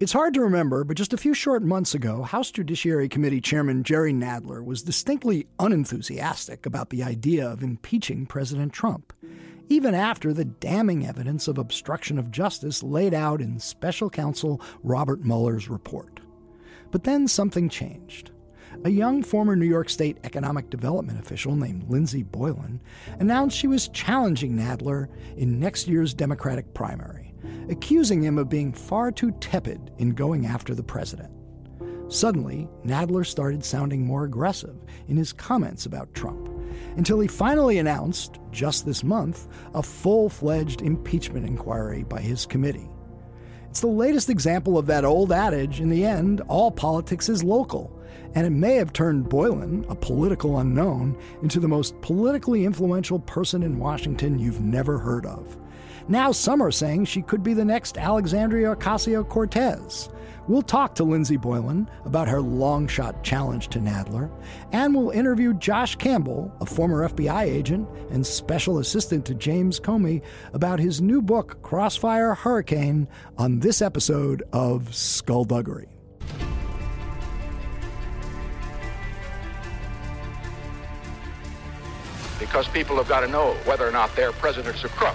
It's hard to remember, but just a few short months ago, House Judiciary Committee Chairman Jerry Nadler was distinctly unenthusiastic about the idea of impeaching President Trump, even after the damning evidence of obstruction of justice laid out in special counsel Robert Mueller's report. But then something changed. A young former New York State economic development official named Lindsey Boylan announced she was challenging Nadler in next year's Democratic primary accusing him of being far too tepid in going after the president. Suddenly, Nadler started sounding more aggressive in his comments about Trump, until he finally announced, just this month, a full fledged impeachment inquiry by his committee. It's the latest example of that old adage in the end, all politics is local. And it may have turned Boylan, a political unknown, into the most politically influential person in Washington you've never heard of. Now some are saying she could be the next Alexandria Ocasio Cortez. We'll talk to Lindsey Boylan about her long shot challenge to Nadler, and we'll interview Josh Campbell, a former FBI agent and special assistant to James Comey, about his new book, Crossfire Hurricane, on this episode of Skullduggery. Because people have got to know whether or not their president's a crook.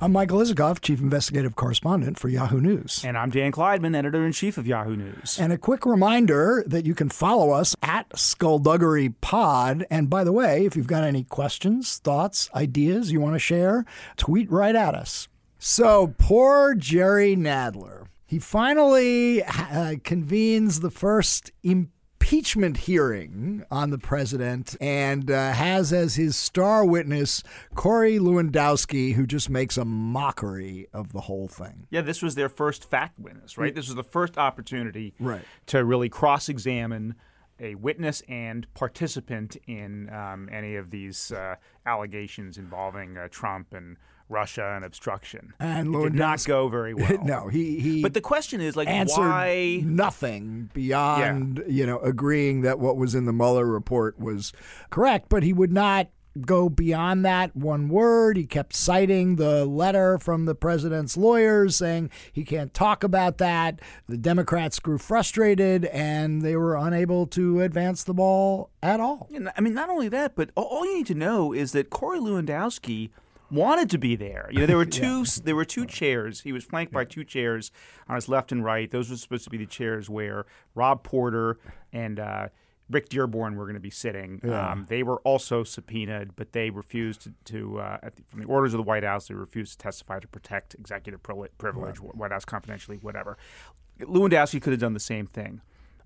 I'm Michael Isikoff, Chief Investigative Correspondent for Yahoo News. And I'm Dan Klaidman, Editor in Chief of Yahoo News. And a quick reminder that you can follow us at Skullduggery Pod. And by the way, if you've got any questions, thoughts, ideas you want to share, tweet right at us. So poor Jerry Nadler. He finally uh, convenes the first impeachment impeachment hearing on the president and uh, has as his star witness Corey Lewandowski, who just makes a mockery of the whole thing. Yeah, this was their first fact witness, right? This was the first opportunity right. to really cross examine a witness and participant in um, any of these uh, allegations involving uh, Trump and Russia and obstruction. And it did not go very well. no, he he. But the question is like answered why nothing beyond yeah. you know agreeing that what was in the Mueller report was correct, but he would not go beyond that one word. He kept citing the letter from the president's lawyers saying he can't talk about that. The Democrats grew frustrated and they were unable to advance the ball at all. I mean, not only that, but all you need to know is that Corey Lewandowski wanted to be there. You know, there were two yeah. there were two chairs. He was flanked by two chairs on his left and right. Those were supposed to be the chairs where Rob Porter and uh, Rick Dearborn were going to be sitting. Yeah. Um, they were also subpoenaed, but they refused to, to uh, the, from the orders of the White House, they refused to testify to protect executive privilege, right. White House confidentially, whatever. Lewandowski could have done the same thing,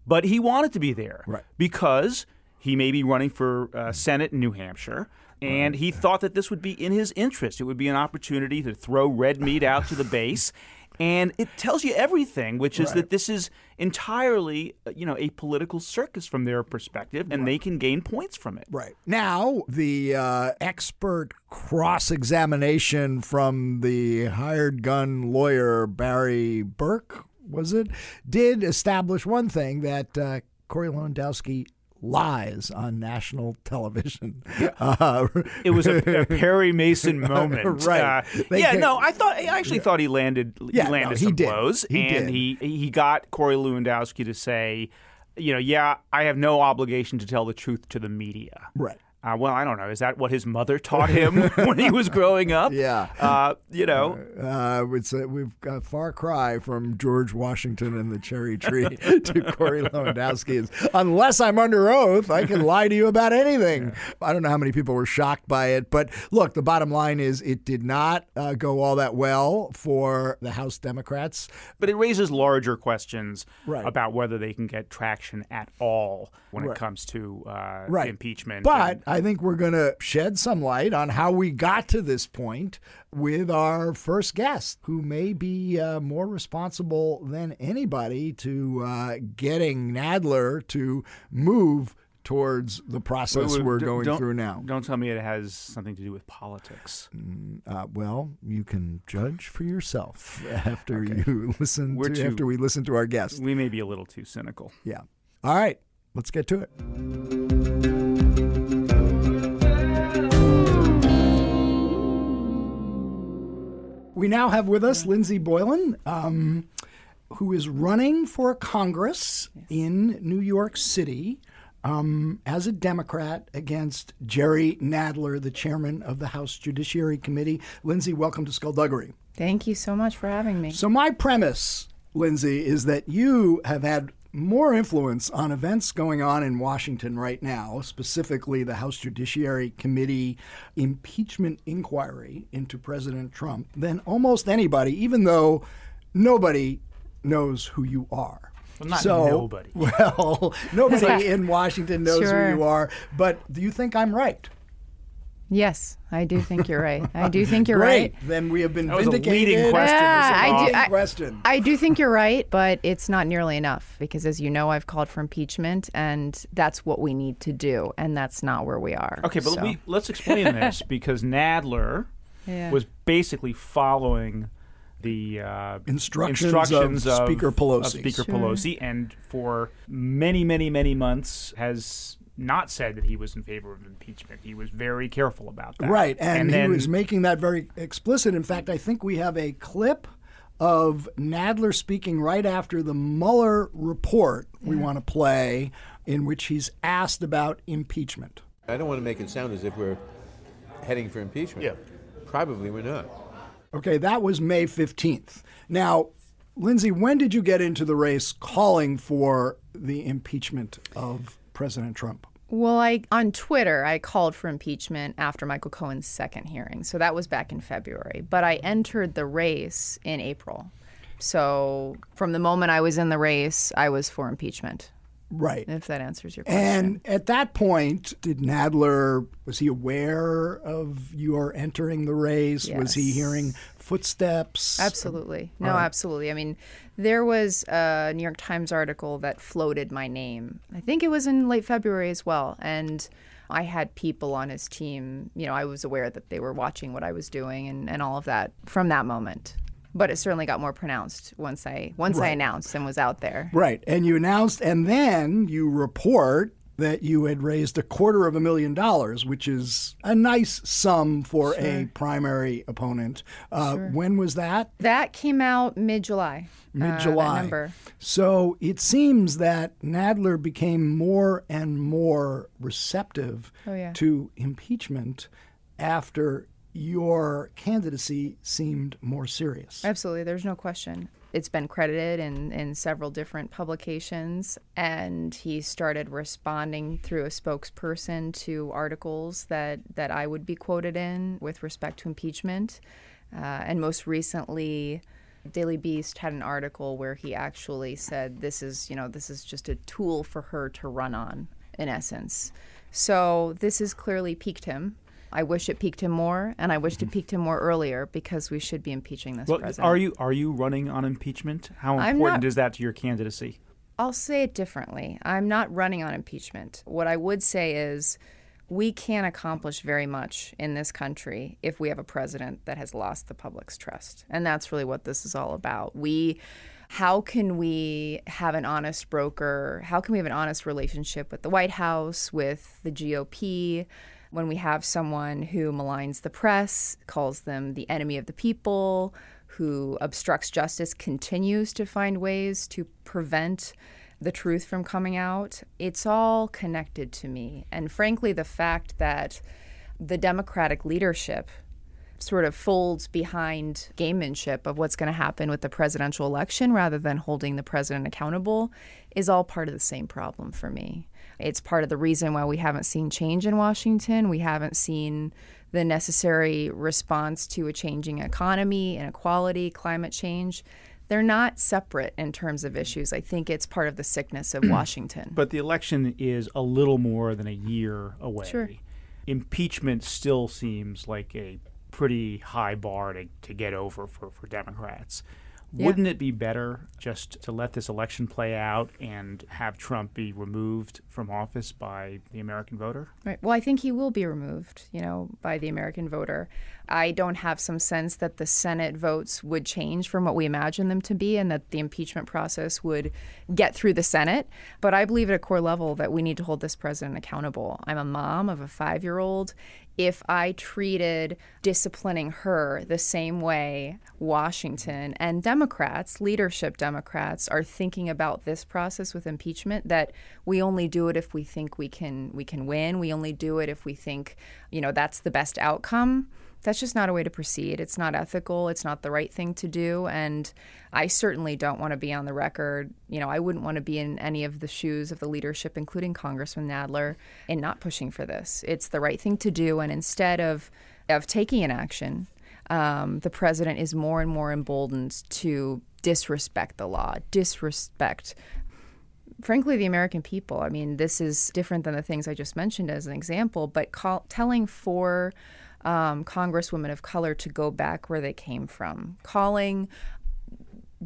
but he wanted to be there right. because he may be running for uh, Senate in New Hampshire. And he thought that this would be in his interest. It would be an opportunity to throw red meat out to the base. And it tells you everything, which is right. that this is entirely, uh, you know, a political circus from their perspective, and right. they can gain points from it. Right now, the uh, expert cross-examination from the hired gun lawyer Barry Berke was it did establish one thing that uh, Corey Lewandowski lies on national television. Uh, it was a, a, Perry Mason moment, right? Uh, yeah, no, I thought I actually yeah. thought he landed yeah, he landed no, he some did. blows, he and did. he he got Corey Lewandowski to say, you know, yeah, I have no obligation to tell the truth to the media, right? Uh, well, I don't know. Is that what his mother taught him when he was growing up? Yeah. Uh, you know, uh, it's a, we've got a far cry from George Washington and the cherry tree to Corey Lewandowski. Unless I'm under oath, I can lie to you about anything. Yeah. I don't know how many people were shocked by it, but look, the bottom line is it did not uh, go all that well for the House Democrats. But it raises larger questions right. about whether they can get traction at all when right. it comes to uh, right. impeachment. But and, I think we're going to shed some light on how we got to this point with our first guest, who may be uh, more responsible than anybody to uh, getting Nadler to move towards the process Wait, wait, we're going through now. Don't tell me it has something to do with politics. Uh, well, you can judge for yourself after you listen to, too- after we listen to our guest. We may be a little too cynical. Yeah. All right, let's get to it. We now have with us Lindsey Boylan, um, who is running for Congress in New York City um, as a Democrat against Jerry Nadler, the chairman of the House Judiciary Committee. Lindsey, welcome to Skullduggery. Thank you so much for having me. So, my premise, Lindsey, is that you have had more influence on events going on in Washington right now, specifically the House Judiciary Committee impeachment inquiry into President Trump, than almost anybody, even though nobody knows who you are. Well, not so, nobody. Well, nobody in Washington knows Sure. who you are. But do you think I'm right? Yes, I do think you're right. I do think you're Great. right. Then we have been That was a leading question. Yeah, This is I do- I- question. I do think you're right, but it's not nearly enough because, as you know, I've called for impeachment, and that's what we need to do, and that's not where we are. Okay, but So- we, let's explain this because Nadler Yeah. was basically following the uh, Instructions instructions of Speaker Pelosi. of Speaker Sure. Pelosi, and for many, many, many months has not said that he was in favor of impeachment. He was very careful about that. Right, and, then, he was making that very explicit. In fact, I think we have a clip of Nadler speaking right after the Mueller report we want to play, in which he's asked about impeachment. I don't want to make it sound as if we're heading for impeachment. Yeah. Probably we're not. Okay, that was May 15th. Now, Lindsey, when did you get into the race calling for the impeachment of President Trump? Well, I on Twitter I called for impeachment after Michael Cohen's second hearing. So that was back in February, but I entered the race in April. So from the moment I was in the race, I was for impeachment. Right. If that answers your question. And at that point, did Nadler was he aware of your entering the race? Was he hearing footsteps? Absolutely. No, absolutely. I mean, there was a New York Times article that floated my name. I think it was in late February as well. And I had people on his team, you know, I was aware that they were watching what I was doing and, and all of that from that moment. But it certainly got more pronounced once I once I announced and was out there. Right. And you announced, and then you report that you had raised a quarter of a million dollars, which is a nice sum for a primary opponent. Uh, When was that? That came out mid July. Mid July. number. So it seems that Nadler became more and more receptive Oh, yeah. to impeachment after your candidacy seemed more serious. Absolutely, there's no question. It's been credited in, in several different publications, and he started responding through a spokesperson to articles that, that I would be quoted in with respect to impeachment. Uh, and most recently, Daily Beast had an article where he actually said this is, you know, this is just a tool for her to run on, in essence. So this has clearly piqued him. I wish it piqued him more, and I wished it mm-hmm. piqued him more earlier because we should be impeaching this Well, president. are you are you running on impeachment? How important not- is that to your candidacy? I'll say it differently. I'm not running on impeachment. What I would say is we can't accomplish very much in this country if we have a president that has lost the public's trust. And that's really what this is all about. We how can we have an honest broker? How can we have an honest relationship with the White House, with the GOP? When we have someone who maligns the press, calls them the enemy of the people, who obstructs justice, continues to find ways to prevent the truth from coming out. It's all connected to me. And frankly, the fact that the Democratic leadership sort of folds behind gamemanship of what's going to happen with the presidential election rather than holding the president accountable is all part of the same problem for me. It's part of the reason why we haven't seen change in Washington. We haven't seen the necessary response to a changing economy, inequality, climate change. They're not separate in terms of issues. I think it's part of the sickness of Washington. But the election is a little more than a year away. Sure. impeachment still seems like a pretty high bar to, to get over for, for Democrats. Yeah. Wouldn't it be better just to let this election play out and have Trump be removed from office by the American voter? Right. Well, I think he will be removed, you know, by the American voter. I don't have some sense that the Senate votes would change from what we imagine them to be and that the impeachment process would get through the Senate. But I believe at a core level that we need to hold this president accountable. I'm a mom of a five year old. If I treated disciplining her the same way Washington and Democrats, leadership Democrats, are thinking about this process with impeachment, that we only do it if we think we can we can win. We only do it if we think, you know, that's the best outcome that's just not a way to proceed. It's not ethical. It's not the right thing to do. And I certainly don't want to be on the record. You know, I wouldn't want to be in any of the shoes of the leadership, including Congressman Nadler, in not pushing for this. It's the right thing to do. And instead of, of taking an action, um, the president is more and more emboldened to disrespect the law, disrespect frankly, the American people. I mean, this is different than the things I just mentioned as an example, but call, telling four um, congresswomen of color to go back where they came from, calling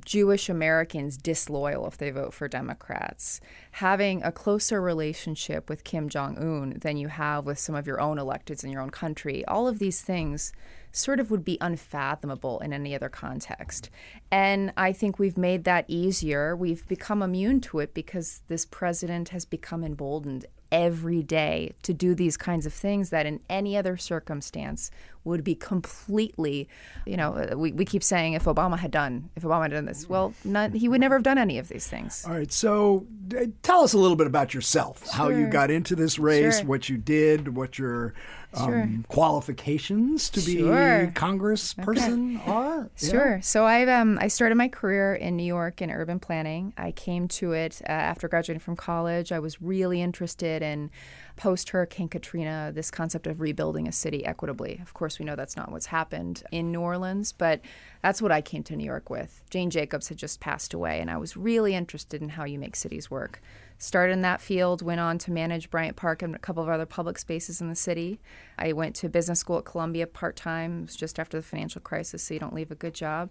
Jewish Americans disloyal if they vote for Democrats, having a closer relationship with Kim Jong un than you have with some of your own electeds in your own country. All of these things sort of would be unfathomable in any other context. And I think we've made that easier. We've become immune to it because this president has become emboldened every day to do these kinds of things that in any other circumstance would be completely, you know, uh, we, we keep saying if Obama had done, if Obama had done this, well, not, he would never have done any of these things. All right. So uh, tell us a little bit about yourself, sure. how you got into this race, sure. what you did, what your um, qualifications to be a congressperson okay. are. Sure. Yeah. So I um, I started my career in New York in urban planning. I came to it uh, after graduating from college. I was really interested in post Hurricane Katrina, this concept of rebuilding a city equitably. Of course, we know that's not what's happened in New Orleans, but that's what I came to New York with. Jane Jacobs had just passed away, and I was really interested in how you make cities work. Started in that field, went on to manage Bryant Park and a couple of other public spaces in the city. I went to business school at Columbia part time. Just after the financial crisis, so you don't leave a good job.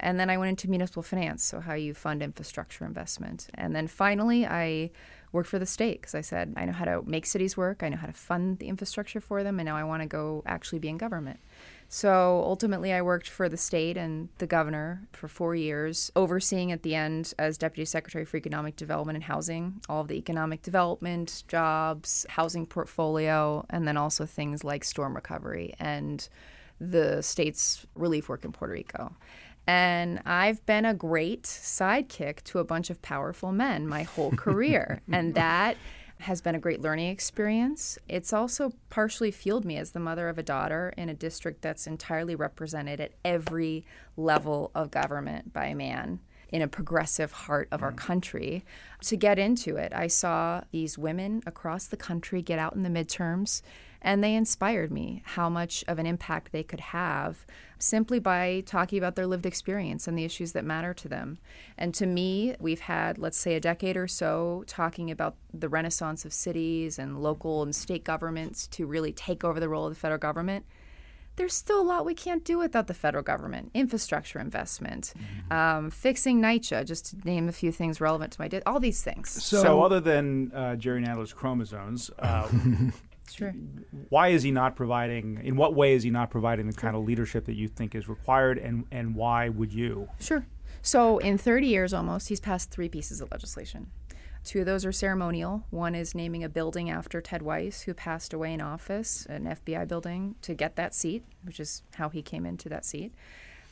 And then I went into municipal finance, so how you fund infrastructure investment. And then finally, I worked for the state because I said, I know how to make cities work, I know how to fund the infrastructure for them, and now I want to go actually be in government. So ultimately, I worked for the state and the governor for four years, overseeing at the end as Deputy Secretary for Economic Development and Housing, all of the economic development, jobs, housing portfolio, and then also things like storm recovery and the state's relief work in Puerto Rico. And I've been a great sidekick to a bunch of powerful men my whole career. and that has been a great learning experience. It's also partially fueled me as the mother of a daughter in a district that's entirely represented at every level of government by a man in a progressive heart of our mm. country. To get into it, I saw these women across the country get out in the midterms and they inspired me how much of an impact they could have simply by talking about their lived experience and the issues that matter to them. And to me, we've had, let's say, a decade or so talking about the renaissance of cities and local and state governments to really take over the role of the federal government there's still a lot we can't do without the federal government. Infrastructure investment, mm-hmm. um, fixing NYCHA, just to name a few things relevant to my day, all these things. So, so other than uh, Jerry Nadler's chromosomes, uh, Sure. Why is he not providing? In what way is he not providing the kind of leadership that you think is required, and and why would you? Sure. So in 30 years almost, he's passed three pieces of legislation. Two of those are ceremonial. One is naming a building after Ted Weiss, who passed away in office, an FBI building, to get that seat, which is how he came into that seat.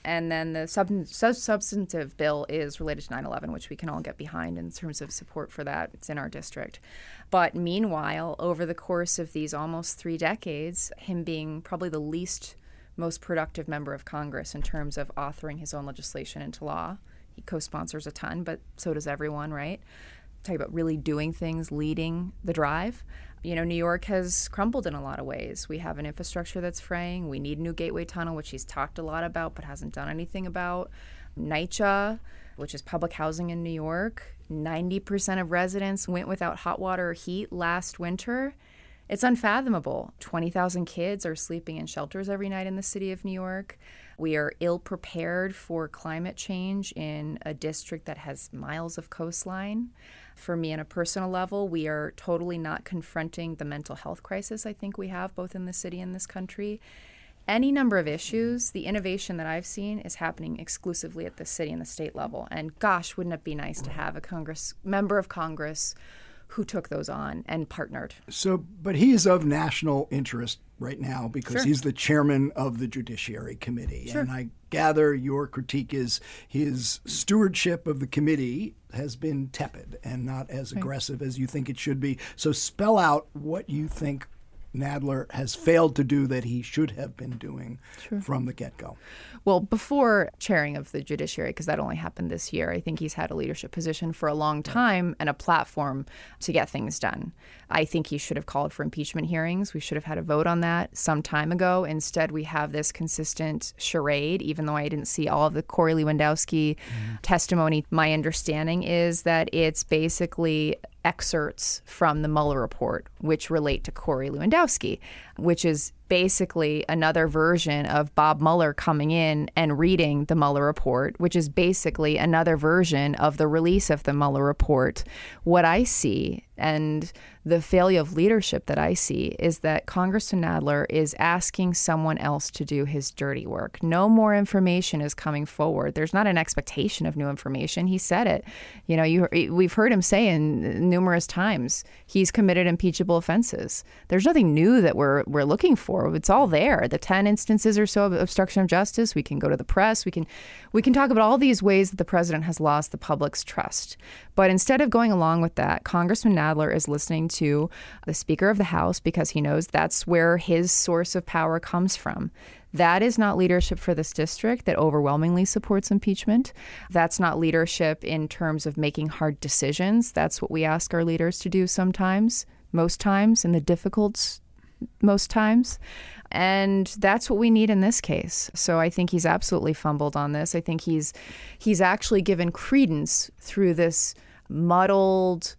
And then the sub- sub- substantive bill is related to 9 11, which we can all get behind in terms of support for that. It's in our district. But meanwhile, over the course of these almost three decades, him being probably the least most productive member of Congress in terms of authoring his own legislation into law. He co sponsors a ton, but so does everyone, right? Talk about really doing things, leading the drive. You know, New York has crumbled in a lot of ways. We have an infrastructure that's fraying. We need a new Gateway Tunnel, which he's talked a lot about but hasn't done anything about. NYCHA, which is public housing in New York. 90% of residents went without hot water or heat last winter. It's unfathomable. 20,000 kids are sleeping in shelters every night in the city of New York. We are ill prepared for climate change in a district that has miles of coastline. For me, on a personal level, we are totally not confronting the mental health crisis I think we have both in the city and this country. Any number of issues, the innovation that I've seen is happening exclusively at the city and the state level. And gosh, wouldn't it be nice to have a Congress member of Congress who took those on and partnered. So, but he is of national interest right now because Sure. he's the chairman of the Judiciary Committee. Sure. And I gather your critique is his stewardship of the committee has been tepid and not as aggressive as you think it should be. So, spell out what you think Nadler has failed to do that he should have been doing from the get go. Well, before chairing of the judiciary, because that only happened this year, I think he's had a leadership position for a long time and a platform to get things done. I think he should have called for impeachment hearings. We should have had a vote on that some time ago. Instead, we have this consistent charade, even though I didn't see all of the Corey Lewandowski mm-hmm. testimony. My understanding is that it's basically excerpts from the Mueller report, which relate to Corey Lewandowski, which is basically another version of Bob Mueller coming in and reading the Mueller report, which is basically another version of the release of the Mueller report. What I see and the failure of leadership that I see is that Congressman Nadler is asking someone else to do his dirty work. No more information is coming forward. There's not an expectation of new information. He said it. You know, you we've heard him say in numerous times he's committed impeachable offenses. There's nothing new that we're we're looking for. It's all there. The 10 instances or so of obstruction of justice, we can go to the press, we can we can talk about all these ways that the president has lost the public's trust. But instead of going along with that, Congressman Nadler is listening to the Speaker of the House because he knows that's where his source of power comes from. That is not leadership for this district that overwhelmingly supports impeachment. That's not leadership in terms of making hard decisions. That's what we ask our leaders to do sometimes, most times, in the difficult most times. And that's what we need in this case. So I think he's absolutely fumbled on this. I think he's he's actually given credence through this muddled,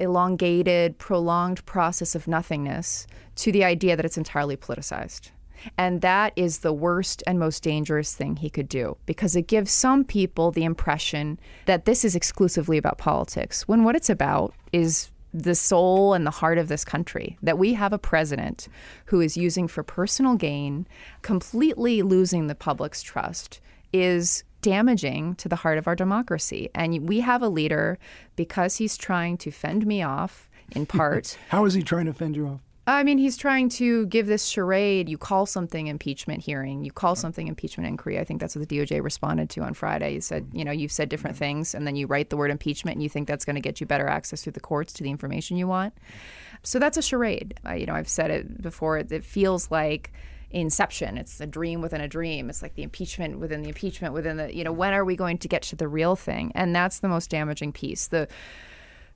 elongated, prolonged process of nothingness to the idea that it's entirely politicized. And that is the worst and most dangerous thing he could do because it gives some people the impression that this is exclusively about politics, when what it's about is the soul and the heart of this country. That we have a president who is using for personal gain, completely losing the public's trust, is damaging to the heart of our democracy. And we have a leader because he's trying to fend me off in part. How is he trying to fend you off? I mean, he's trying to give this charade. You call something impeachment hearing, you call something impeachment inquiry. I think that's what the DOJ responded to on Friday. You said, you know, you've said different mm-hmm. things, and then you write the word impeachment, and you think that's going to get you better access through the courts to the information you want. So that's a charade. I, you know, I've said it before. It, it feels like inception it's a dream within a dream it's like the impeachment within the impeachment within the you know when are we going to get to the real thing and that's the most damaging piece the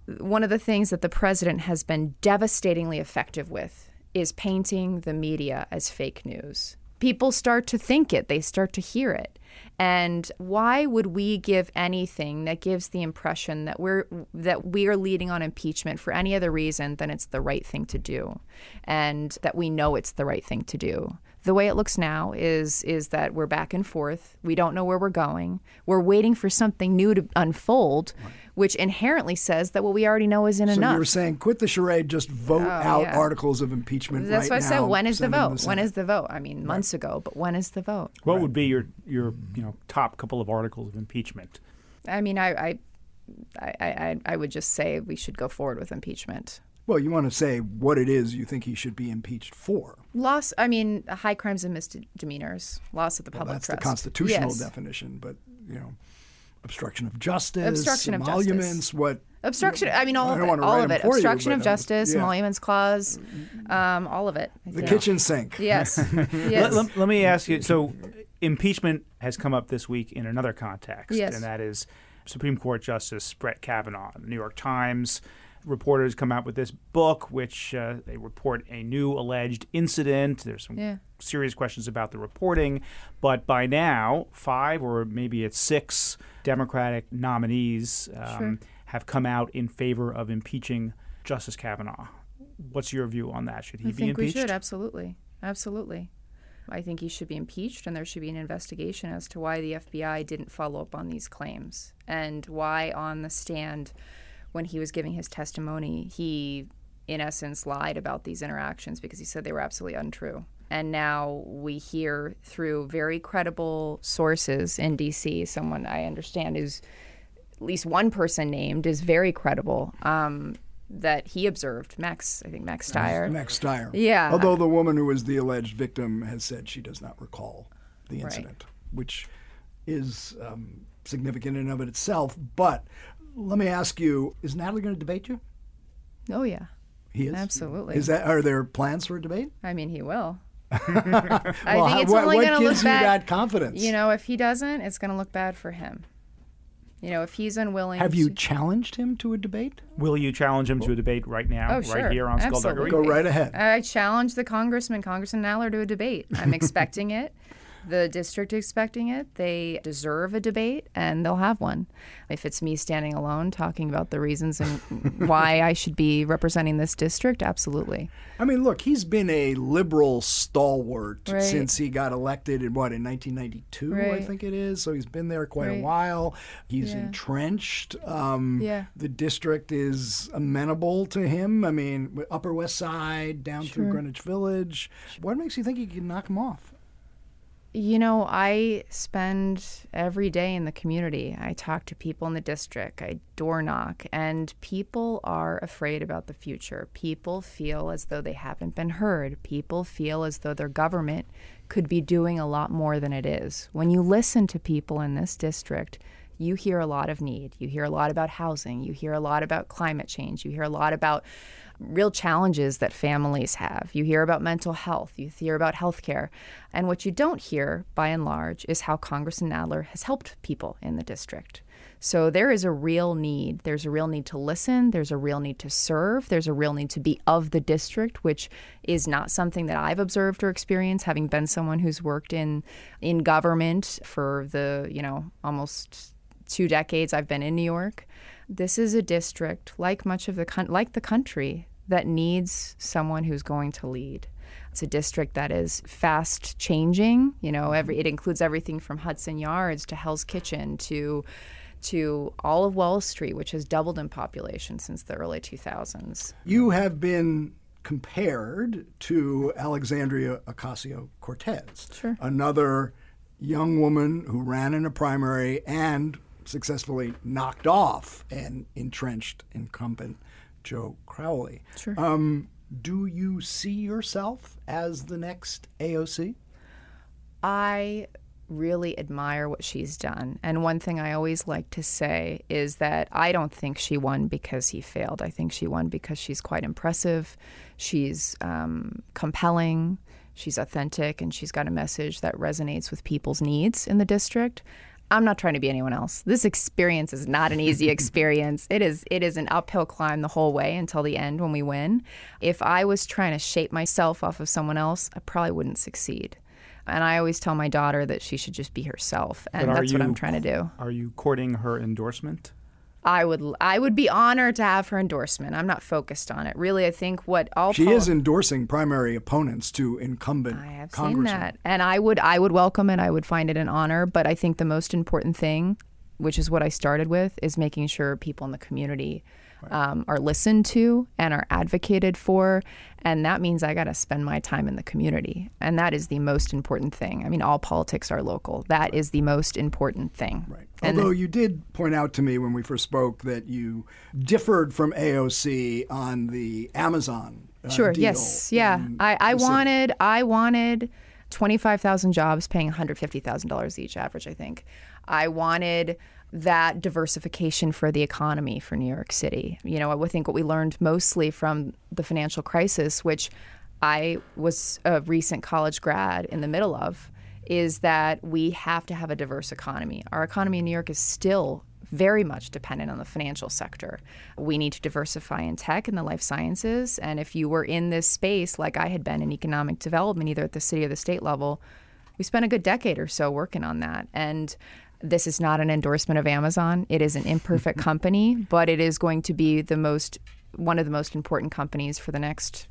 one of the things that the president has been devastatingly effective with is painting the media as fake news. People start to think it, they start to hear it. And why would we give anything that gives the impression that we're that we are leading on impeachment for any other reason than it's the right thing to do and that we know it's the right thing to do? The way it looks now is is that we're back and forth. We don't know where we're going. We're waiting for something new to unfold, which inherently says that what we already know isn't So enough. you were saying, quit the charade, just vote oh, out Oh, yeah. articles of impeachment That's right why I said, when is the send them to vote? When Senate. is the vote? I mean, months ago, but when is the vote? What would be your your you know top couple of articles of impeachment? I mean, I, I, I, I, I would just say we should go forward with impeachment. Well, you want to say what it is you think he should be impeached for. Loss. I mean, high crimes and misdemeanors. Loss of the Well, public that's trust. the constitutional Yes. definition, but you know, obstruction of justice, Obstruction of justice. what? Obstruction. I mean, all I of it. All of it. for you, Obstruction of um, justice, yeah. emoluments clause, um, all of it. The kitchen sink. Yes. Let, yes. let- let me ask you. So, impeachment has come up this week in another context, Yes. and that is Supreme Court Justice Brett Kavanaugh. The New York Times reporters come out with this book, which uh, they report a new alleged incident. There's some Yeah. serious questions about the reporting, but by now, five or maybe it's six Democratic nominees um, Sure. have come out in favor of impeaching Justice Kavanaugh. What's your view on that? Should he I be think impeached? we should absolutely, absolutely. I think he should be impeached, and there should be an investigation as to why the FBI didn't follow up on these claims and why, on the stand, when he was giving his testimony, he, in essence, lied about these interactions because he said they were absolutely untrue. And now we hear through very credible sources in DC, someone I understand is at least one person named is very credible. Um, that he observed, Max, I think Max Stier. Max Stier. Yeah. Although the woman who was the alleged victim has said she does not recall the Right. incident, which is um, significant in and of it itself. But let me ask you: Is Nadler going to debate you? Oh yeah, He is. Absolutely. Is that? Are there plans for a debate? I mean he will. I Well, think it's what, only going to look gives you bad. that confidence? You know, if he doesn't, it's going to look bad for him. You know, if he's unwilling. Have you to- challenged him to a debate? Will you challenge him to a debate right now, Oh, right sure. here on Skullduggery? Go right ahead. I challenge the congressman, Congressman Nadler, to a debate. I'm expecting it. The district expecting it. They deserve a debate, and they'll have one. If it's me standing alone talking about the reasons and why I should be representing this district, absolutely. I mean, look, he's been a liberal stalwart Right. since he got elected in what in 1992, I think it is. So he's been there quite a while. He's Yeah. entrenched. Um, Yeah. The district is amenable to him. I mean, Upper West Side down through Greenwich Village. What makes you think he can knock him off? You know, I spend every day in the community. I talk to people in the district. I door knock, and people are afraid about the future. People feel as though they haven't been heard. People feel as though their government could be doing a lot more than it is. When you listen to people in this district, you hear a lot of need. You hear a lot about housing. You hear a lot about climate change. You hear a lot about real challenges that families have. You hear about mental health, you hear about healthcare. And what you don't hear, by and large, is how Congressman Nadler has helped people in the district. So there is a real need. There's a real need to listen. There's a real need to serve. There's a real need to be of the district, which is not something that I've observed or experienced, having been someone who's worked in in government for the you know almost two decades I've been in New York. This is a district, like much of the coun- like the country, that needs someone who's going to lead. It's a district that is fast changing. You know, every it includes everything from Hudson Yards to Hell's Kitchen to to all of Wall Street, which has doubled in population since the early 2000s. You have been compared to Alexandria Ocasio Cortez, Sure. another young woman who ran in a primary and successfully knocked off an entrenched incumbent, Joe Crowley. Sure. Um, do you see yourself as the next AOC? I really admire what she's done. And one thing I always like to say is that I don't think she won because he failed. I think she won because she's quite impressive, she's um, compelling, she's authentic, and she's got a message that resonates with people's needs in the district. I'm not trying to be anyone else. This experience is not an easy experience. It is it is an uphill climb the whole way until the end when we win. If I was trying to shape myself off of someone else, I probably wouldn't succeed. And I always tell my daughter that she should just be herself, and that's what I'm trying to do. Are you courting her endorsement? I would I would be honored to have her endorsement. I'm not focused on it. Really, I think what all She poli- is endorsing primary opponents to incumbent I have seen that, and I would I would welcome it. I would find it an honor. But I think the most important thing, which is what I started with, is making sure people in the community um, are listened to and are advocated for, and that means I got to spend my time in the community, and that is the most important thing. I mean, all politics are local. That is the most important thing. Right. And Although you did point out to me when we first spoke that you differed from AOC on the Amazon. Uh, Sure. Yes. Yeah. I, I wanted I wanted twenty five thousand jobs paying one hundred fifty thousand dollars each average. I think I wanted that diversification for the economy for New York City. You know, I would think what we learned mostly from the financial crisis, which I was a recent college grad in the middle of, is that we have to have a diverse economy. Our economy in New York is still very much dependent on the financial sector. We need to diversify in tech and the life sciences. And if you were in this space, like I had been in economic development, either at the city or the state level, we spent a good decade or so working on that. And this is not an endorsement of Amazon. It is an imperfect mm-hmm. company, but it is going to be the most one of the most important companies for the next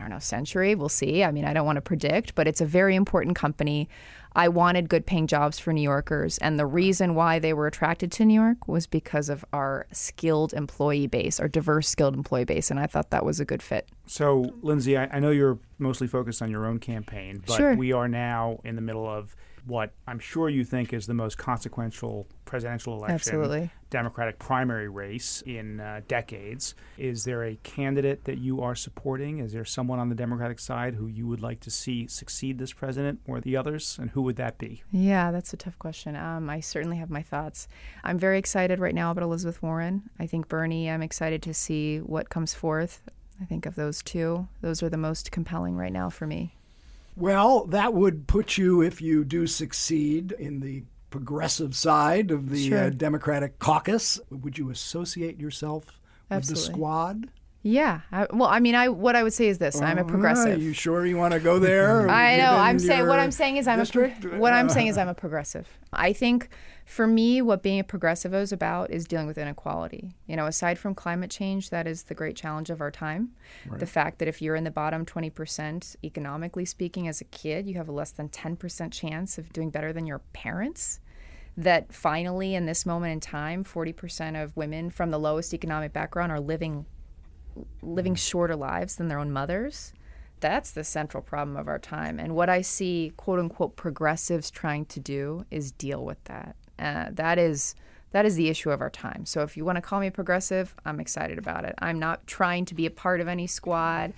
I don't know, century. We'll see. I mean, I don't want to predict, but it's a very important company. I wanted good paying jobs for New Yorkers. And the reason why they were attracted to New York was because of our skilled employee base, our diverse skilled employee base. And I thought that was a good fit. So, Lindsey, I, I know you're mostly focused on your own campaign, but Sure. we are now in the middle of what I'm sure you think is the most consequential presidential election, Absolutely. Democratic primary race in uh, decades. Is there a candidate that you are supporting? Is there someone on the Democratic side who you would like to see succeed this president or the others? And who would that be? Yeah, that's a tough question. Um, I certainly have my thoughts. I'm very excited right now about Elizabeth Warren. I think Bernie, I'm excited to see what comes forth. I think of those two, those are the most compelling right now for me. Well, that would put you, if you do succeed, in the progressive side of the uh, Democratic caucus. Would you associate yourself with the Absolutely. squad? Yeah. I, well, I mean, I what I would say is this: I'm a progressive. Are you sure you want to go there? I know. I'm saying what I'm saying is I'm district? a, what I'm saying is I'm a progressive. I think for me, what being a progressive is about is dealing with inequality. You know, aside from climate change, that is the great challenge of our time. The fact that if you're in the bottom 20%, economically speaking, as a kid, you have a less than 10% chance of doing better than your parents. That finally, in this moment in time, 40% of women from the lowest economic background are living living mm. shorter lives than their own mothers. That's the central problem of our time. And what I see, quote unquote, progressives trying to do is deal with that. Uh, that is that is the issue of our time. So if you want to call me progressive, I'm excited about it. I'm not trying to be a part of any squad.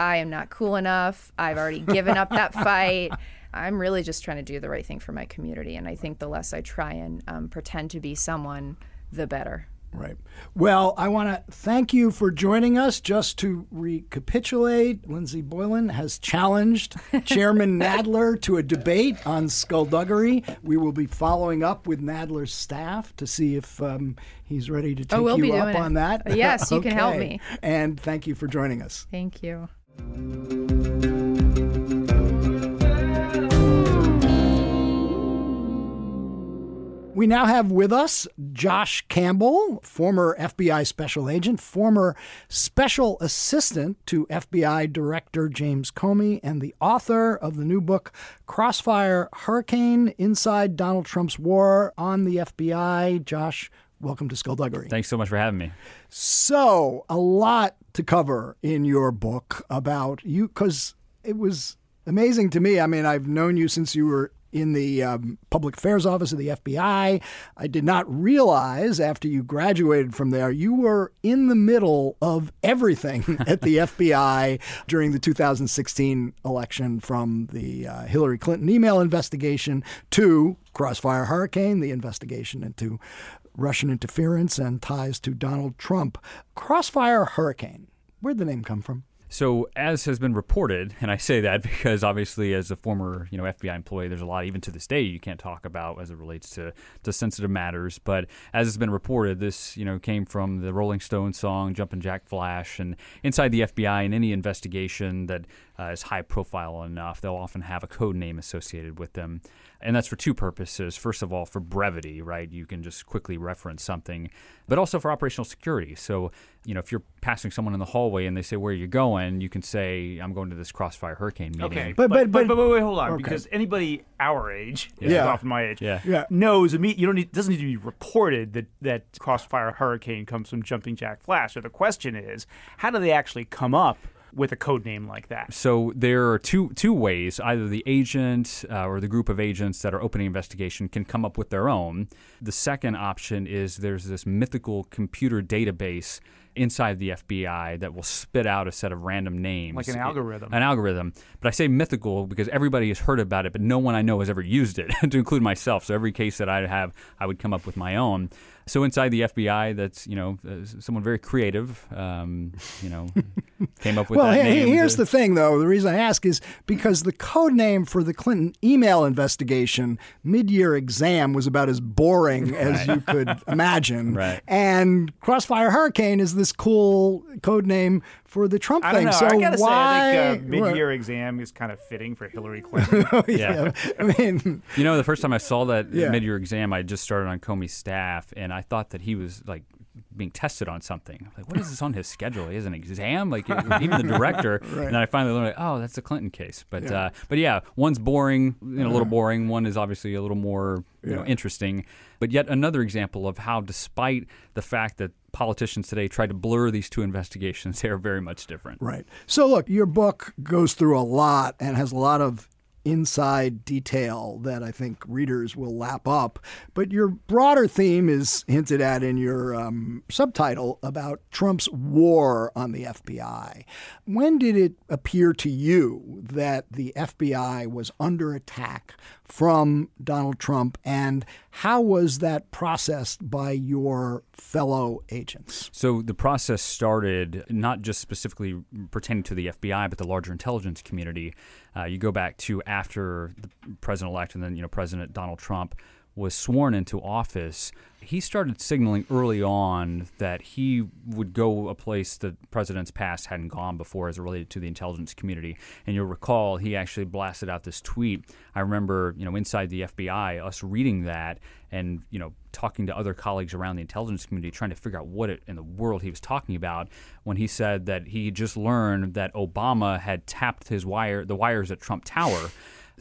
I am not cool enough. I've already given up that fight. I'm really just trying to do the right thing for my community. And I think the less I try and um, pretend to be someone, the better. Right. Well, I want to thank you for joining us. Just to recapitulate, Lindsey Boylan has challenged Chairman Nadler to a debate on skullduggery. We will be following up with Nadler's staff to see if um, he's ready to take Oh, we'll you be up doing it. on that. Yes, you can help me. And thank you for joining us. Thank you. We now have with us Josh Campbell, former FBI special agent, former special assistant to FBI Director James Comey, and the author of the new book, Crossfire Hurricane Inside Donald Trump's War on the FBI. Josh, welcome to Skullduggery. Thanks so much for having me. So, a lot to cover in your book about you because it was amazing to me. I mean, I've known you since you were in the um, public affairs office of the FBI. I did not realize after you graduated from there, you were in the middle of everything at the FBI during the 2016 election from the uh, Hillary Clinton email investigation to Crossfire Hurricane, the investigation into Russian interference and ties to Donald Trump. Crossfire Hurricane, where'd the name come from? So, as has been reported, and I say that because obviously, as a former you know FBI employee, there's a lot even to this day you can't talk about as it relates to, to sensitive matters. But as has been reported, this you know came from the Rolling Stones song "Jumpin' Jack Flash," and inside the FBI, in any investigation that uh, is high profile enough, they'll often have a code name associated with them. And that's for two purposes. First of all, for brevity, right? You can just quickly reference something, but also for operational security. So, you know, if you're passing someone in the hallway and they say, Where are you going? You can say, I'm going to this Crossfire Hurricane meeting. Okay, But- but but- but, but- but, wait, hold on, okay. because anybody our age, Yeah. off my age, Yeah. Yeah. knows imme- you don't need doesn't need to be reported that that Crossfire Hurricane comes from Jumping Jack Flash. So the question is, how do they actually come up with a code name like that? So there are two two ways. Either the agent uh, or the group of agents that are opening investigation can come up with their own. The second option is there's this mythical computer database inside the FBI that will spit out a set of random names, Like an algorithm. An algorithm. But I say mythical because everybody has heard about it, but no one I know has ever used it, to include myself. So every case that I have, I would come up with my own. So inside the FBI, that's you know uh, someone very creative, um, you know, came up with well, that he- name. here's to- the thing, though. The reason I ask is because the code name for the Clinton email investigation, mid-year exam, was about as boring as you could imagine. Right. And Crossfire Hurricane is this cool code name for the Trump I don't thing. know. So I gotta why? say, I think uh, mid-year exam is kind of fitting for Hillary Clinton. yeah. I mean, You know, the first time I saw that Yeah. mid-year exam, I just started on Comey's staff, and I thought that he was like being tested on something. I'm like, what is this on his schedule? He has an exam, like even the director. right. And then I finally learned, like, oh, that's the Clinton case. But yeah. uh, but yeah, one's boring, you know, a little boring. One is obviously a little more you yeah. know interesting. But yet another example of how, despite the fact that politicians today try to blur these two investigations, they are very much different. Right. So look, your book goes through a lot and has a lot of inside detail that I think readers will lap up. But your broader theme is hinted at in your um, subtitle about Trump's war on the FBI. When did it appear to you that the FBI was under attack from Donald Trump, and how was that processed by your fellow agents? So the process started not just specifically pertaining to the FBI, but the larger intelligence community. Uh, you go back to after the president elect and then you know President Donald Trump was sworn into office, he started signaling early on that he would go a place the president's past hadn't gone before as related to the intelligence community. And you'll recall he actually blasted out this tweet. I remember, you know, inside the FBI, us reading that and, you know, talking to other colleagues around the intelligence community trying to figure out what it, in the world he was talking about when he said that he just learned that Obama had tapped his wire the wires at Trump Tower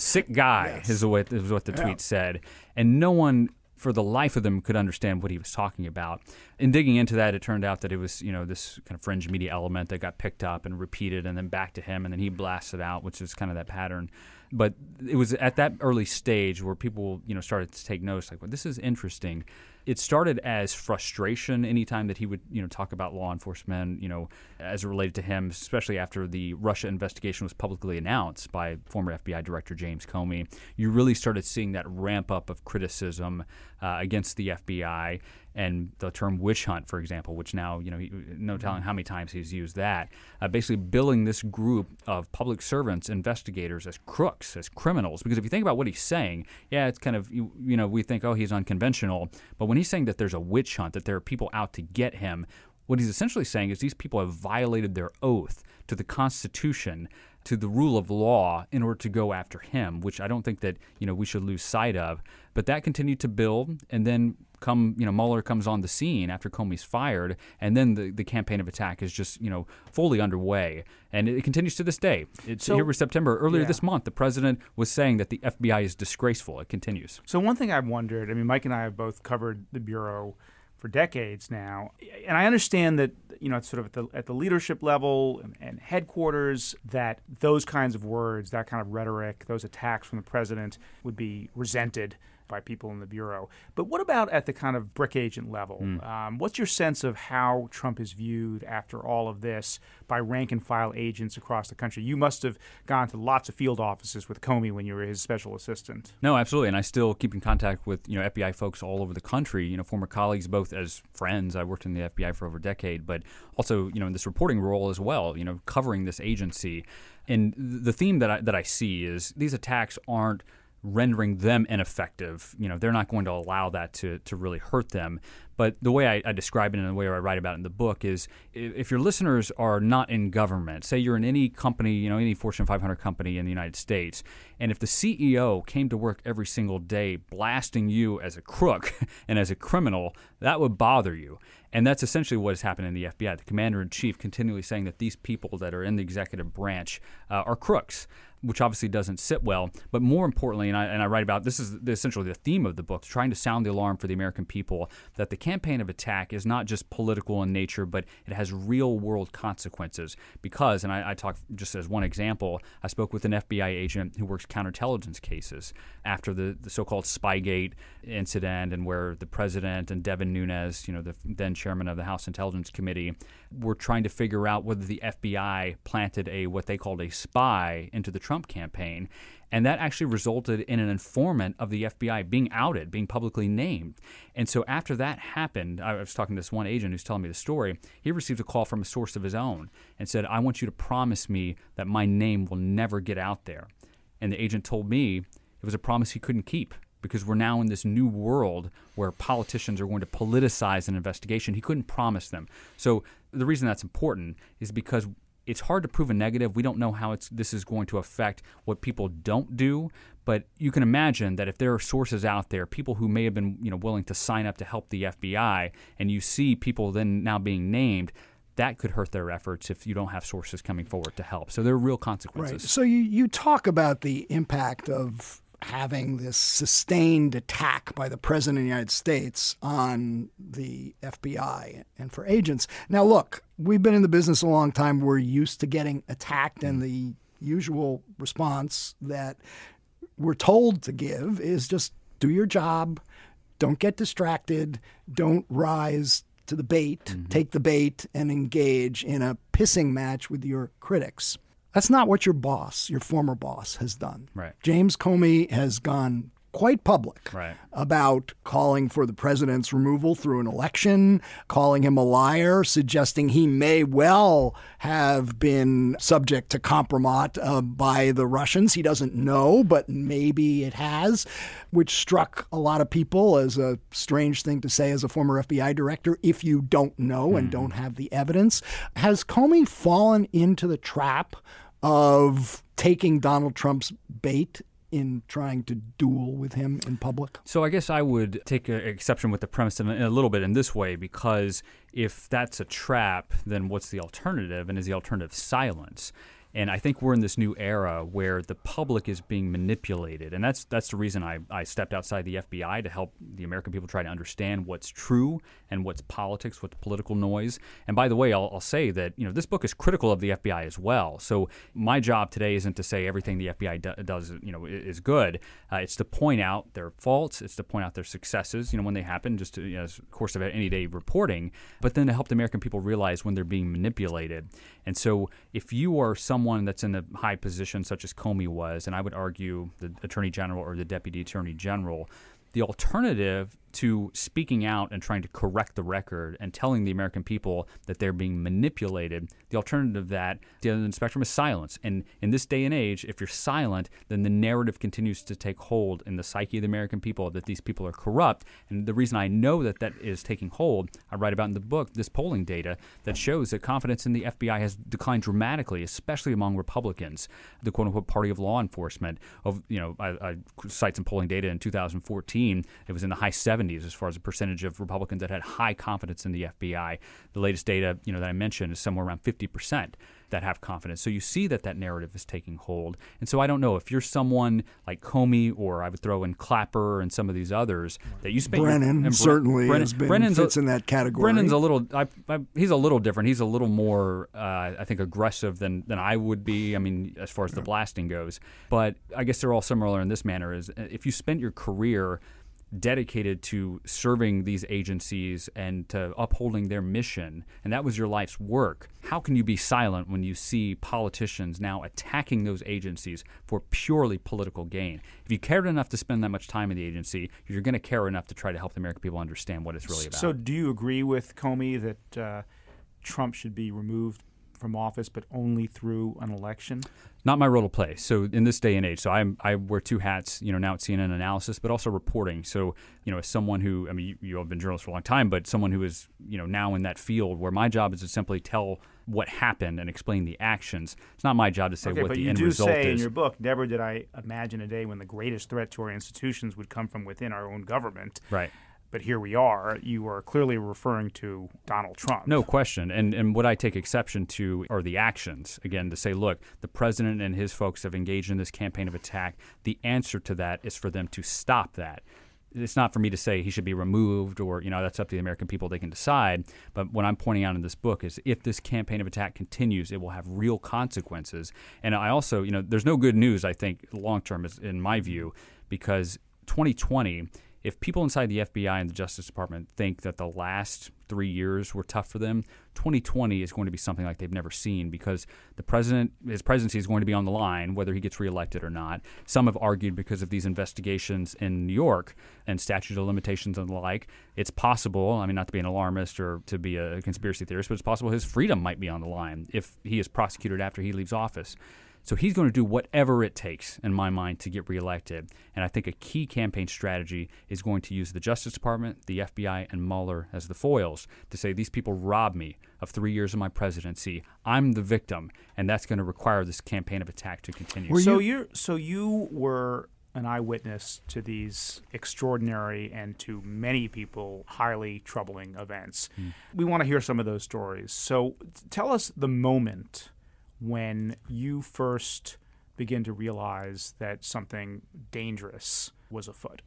sick guy yes. is, what, is what the tweet yeah. said. And no one for the life of them could understand what he was talking about. In digging into that, it turned out that it was, you know, this kind of fringe media element that got picked up and repeated and then back to him and then he blasted out, which is kind of that pattern. But it was at that early stage where people, you know, started to take notice like, well, this is interesting it started as frustration anytime that he would you know talk about law enforcement you know as it related to him especially after the Russia investigation was publicly announced by former FBI director James Comey. You really started seeing that ramp up of criticism uh, against the FBI and the term witch hunt, for example, which now, you know, no telling how many times he's used that, uh, basically billing this group of public servants, investigators as crooks, as criminals. Because if you think about what he's saying, yeah, it's kind of, you, you know, we think, oh, he's unconventional. But when he's saying that there's a witch hunt, that there are people out to get him, what he's essentially saying is these people have violated their oath to the Constitution to the rule of law in order to go after him, which I don't think that you know we should lose sight of. But that continued to build, and then come you know Mueller comes on the scene after Comey's fired, and then the, the campaign of attack is just you know fully underway, and it, continues to this day. It's so, here was September earlier yeah. this month. The president was saying that the FBI is disgraceful. It continues. So one thing I've wondered. I mean, Mike and I have both covered the bureau for decades now, and I understand that you know it's sort of at the at the leadership level and, and, headquarters that those kinds of words, that kind of rhetoric, those attacks from the president would be resented by people in the bureau. But what about at the kind of brick agent level? Mm. Um, what's your sense of how Trump is viewed after all of this by rank and file agents across the country? You must have gone to lots of field offices with Comey when you were his special assistant. No, absolutely, and I still keep in contact with you know FBI folks all over the country. You know, former colleagues, both as friends. I worked in the FBI for over a decade, but also you know in this reporting role as well. You know, covering this agency. And the theme that I, that I see is these attacks aren't rendering them ineffective. You know, they're not going to allow that to, to really hurt them. But the way I, I, describe it and the way I write about it in the book is if your listeners are not in government, say you're in any company, you know, any Fortune 500 company in the United States, and if the CEO came to work every single day blasting you as a crook and as a criminal, that would bother you. And that's essentially what has happened in the FBI. The commander in chief continually saying that these people that are in the executive branch uh, are crooks which obviously doesn't sit well. But more importantly, and I, and I write about this is essentially the theme of the book, trying to sound the alarm for the American people that the campaign of attack is not just political in nature, but it has real world consequences. Because, and I, I talk just as one example, I spoke with an FBI agent who works counterintelligence cases after the, the so called Spygate incident and where the president and Devin Nunes, you know, the then chairman of the House Intelligence Committee, were trying to figure out whether the FBI planted a what they called a spy into the Trump campaign. And that actually resulted in an informant of the FBI being outed, being publicly named. And so after that happened, I was talking to this one agent who's telling me the story. He received a call from a source of his own and said, I want you to promise me that my name will never get out there. And the agent told me it was a promise he couldn't keep because we're now in this new world where politicians are going to politicize an investigation. He couldn't promise them. So the reason that's important is because it's hard to prove a negative. We don't know how it's this is going to affect what people don't do, but you can imagine that if there are sources out there, people who may have been you know willing to sign up to help the FBI, and you see people then now being named, that could hurt their efforts if you don't have sources coming forward to help. So there are real consequences. Right. So you, you talk about the impact of having this sustained attack by the President of the United States on the FBI and for agents. Now, look, we've been in the business a long time. We're used to getting attacked, and the usual response that we're told to give is just do your job, don't get distracted, don't rise to the bait, mm-hmm. take the bait, and engage in a pissing match with your critics. That's not what your boss, your former boss, has done. Right. James Comey has gone quite public right. about calling for the president's removal through an election, calling him a liar, suggesting he may well have been subject to compromise uh, by the Russians. He doesn't know, but maybe it has, which struck a lot of people as a strange thing to say as a former FBI director if you don't know and mm. don't have the evidence. Has Comey fallen into the trap? Of taking Donald Trump's bait in trying to duel with him in public? So I guess I would take exception with the premise in a little bit in this way because if that's a trap, then what's the alternative? And is the alternative silence? And I think we're in this new era where the public is being manipulated. And that's that's the reason I, I stepped outside the FBI to help the American people try to understand what's true and what's politics, what's political noise. And by the way, I'll, I'll say that you know this book is critical of the FBI as well. So my job today isn't to say everything the FBI do, does you know is good. Uh, it's to point out their faults. It's to point out their successes. You know when they happen, just to, you know, as course of any day reporting. But then to help the American people realize when they're being manipulated. And so if you are some someone that's in a high position, such as Comey was, and I would argue the Attorney General or the Deputy Attorney General, the alternative to speaking out and trying to correct the record and telling the American people that they're being manipulated, the alternative to that, the other spectrum is silence. And in this day and age, if you're silent, then the narrative continues to take hold in the psyche of the American people that these people are corrupt. And the reason I know that that is taking hold, I write about in the book this polling data that shows that confidence in the FBI has declined dramatically, especially among Republicans, the quote unquote party of law enforcement. Of you know, I, I cite some polling data in 2014. It was in the high 70s 70s as far as the percentage of Republicans that had high confidence in the FBI. The latest data, you know, that I mentioned is somewhere around 50 percent that have confidence. So you see that that narrative is taking hold. And so I don't know if you're someone like Comey or I would throw in Clapper and some of these others that you spend. Brennan your, certainly Brennan, has been, Brennan's fits a, in that category. Brennan's a little. I, I, he's a little different. He's a little more, uh, I think, aggressive than than I would be. I mean, as far as the blasting goes. But I guess they're all similar in this manner. Is if you spent your career dedicated to serving these agencies and to upholding their mission, and that was your life's work, how can you be silent when you see politicians now attacking those agencies for purely political gain? If you cared enough to spend that much time in the agency, you're going to care enough to try to help the American people understand what it's really about. So, do you agree with Comey that uh, Trump should be removed from office, but only through an election? Not my role to play. So in this day and age, so I I wear two hats. You know, now at CNN analysis, but also reporting. So you know, as someone who I mean, you, you have been journalist for a long time, but someone who is you know now in that field, where my job is to simply tell what happened and explain the actions. It's not my job to say okay, what the end result is. But you do say in your book, never did I imagine a day when the greatest threat to our institutions would come from within our own government. Right but here we are. You are clearly referring to Donald Trump. No question. And and what I take exception to are the actions. Again, to say, look, the president and his folks have engaged in this campaign of attack. The answer to that is for them to stop that. It's not for me to say he should be removed or, you know, that's up to the American people. They can decide. But what I'm pointing out in this book is if this campaign of attack continues, it will have real consequences. And I also, you know, there's no good news, I think, long term, in my view, because 2020 if people inside the FBI and the Justice Department think that the last three years were tough for them, 2020 is going to be something like they've never seen because the president, his presidency is going to be on the line whether he gets reelected or not. Some have argued because of these investigations in New York and statute of limitations and the like, it's possible. I mean, not to be an alarmist or to be a conspiracy theorist, but it's possible his freedom might be on the line if he is prosecuted after he leaves office. So he's going to do whatever it takes, in my mind, to get reelected. And I think a key campaign strategy is going to use the Justice Department, the FBI, and Mueller as the foils to say these people robbed me of three years of my presidency. I'm the victim, and that's going to require this campaign of attack to continue. so you so you were an eyewitness to these extraordinary and to many people highly troubling events. Hmm. We want to hear some of those stories. So tell us the moment when you first begin to realize that something dangerous was afoot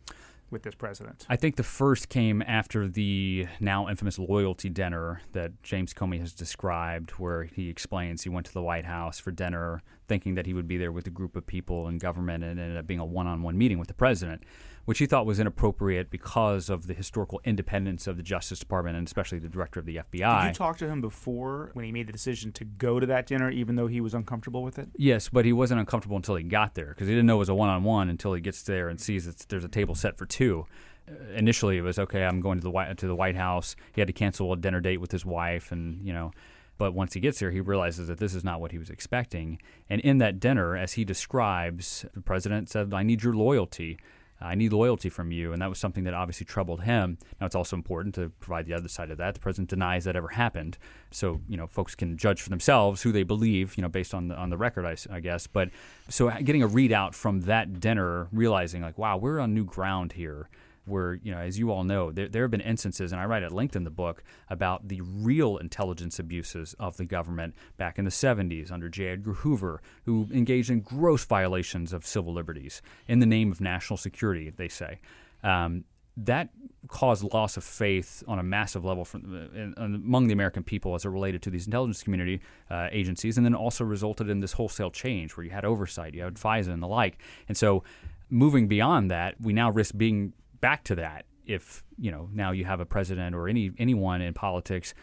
with this president. I think the first came after the now infamous loyalty dinner that James Comey has described, where he explains he went to the White House for dinner thinking that he would be there with a group of people in government and ended up being a one on one meeting with the president, which he thought was inappropriate because of the historical independence of the Justice Department and especially the director of the FBI. Did you talk to him before when he made the decision to go to that dinner, even though he was uncomfortable with it? Yes, but he wasn't uncomfortable until he got there because he didn't know it was a one on one until he gets there and sees that there's a table set for two. Uh, initially, it was okay. I'm going to the White to the White House. He had to cancel a dinner date with his wife, and you know. But once he gets there, he realizes that this is not what he was expecting. And in that dinner, as he describes, the president said, "I need your loyalty." I need loyalty from you. And that was something that obviously troubled him. Now, it's also important to provide the other side of that. The president denies that ever happened. So, you know, folks can judge for themselves who they believe, you know, based on the, on the record, I, I guess. But so uh, getting a readout from that dinner, realizing, like, wow, we're on new ground here where, you know, as you all know, there, there have been instances, and I write at length in the book about the real intelligence abuses of the government back in the 70s under J. Edgar Hoover, who engaged in gross violations of civil liberties in the name of national security, they say. Um, that caused loss of faith on a massive level from, uh, among the American people as it related to these intelligence community uh, agencies, and then also resulted in this wholesale change where you had oversight, you had FISA and the like. And so, moving beyond that, we now risk being back to that if you know now you have a president or any anyone in politics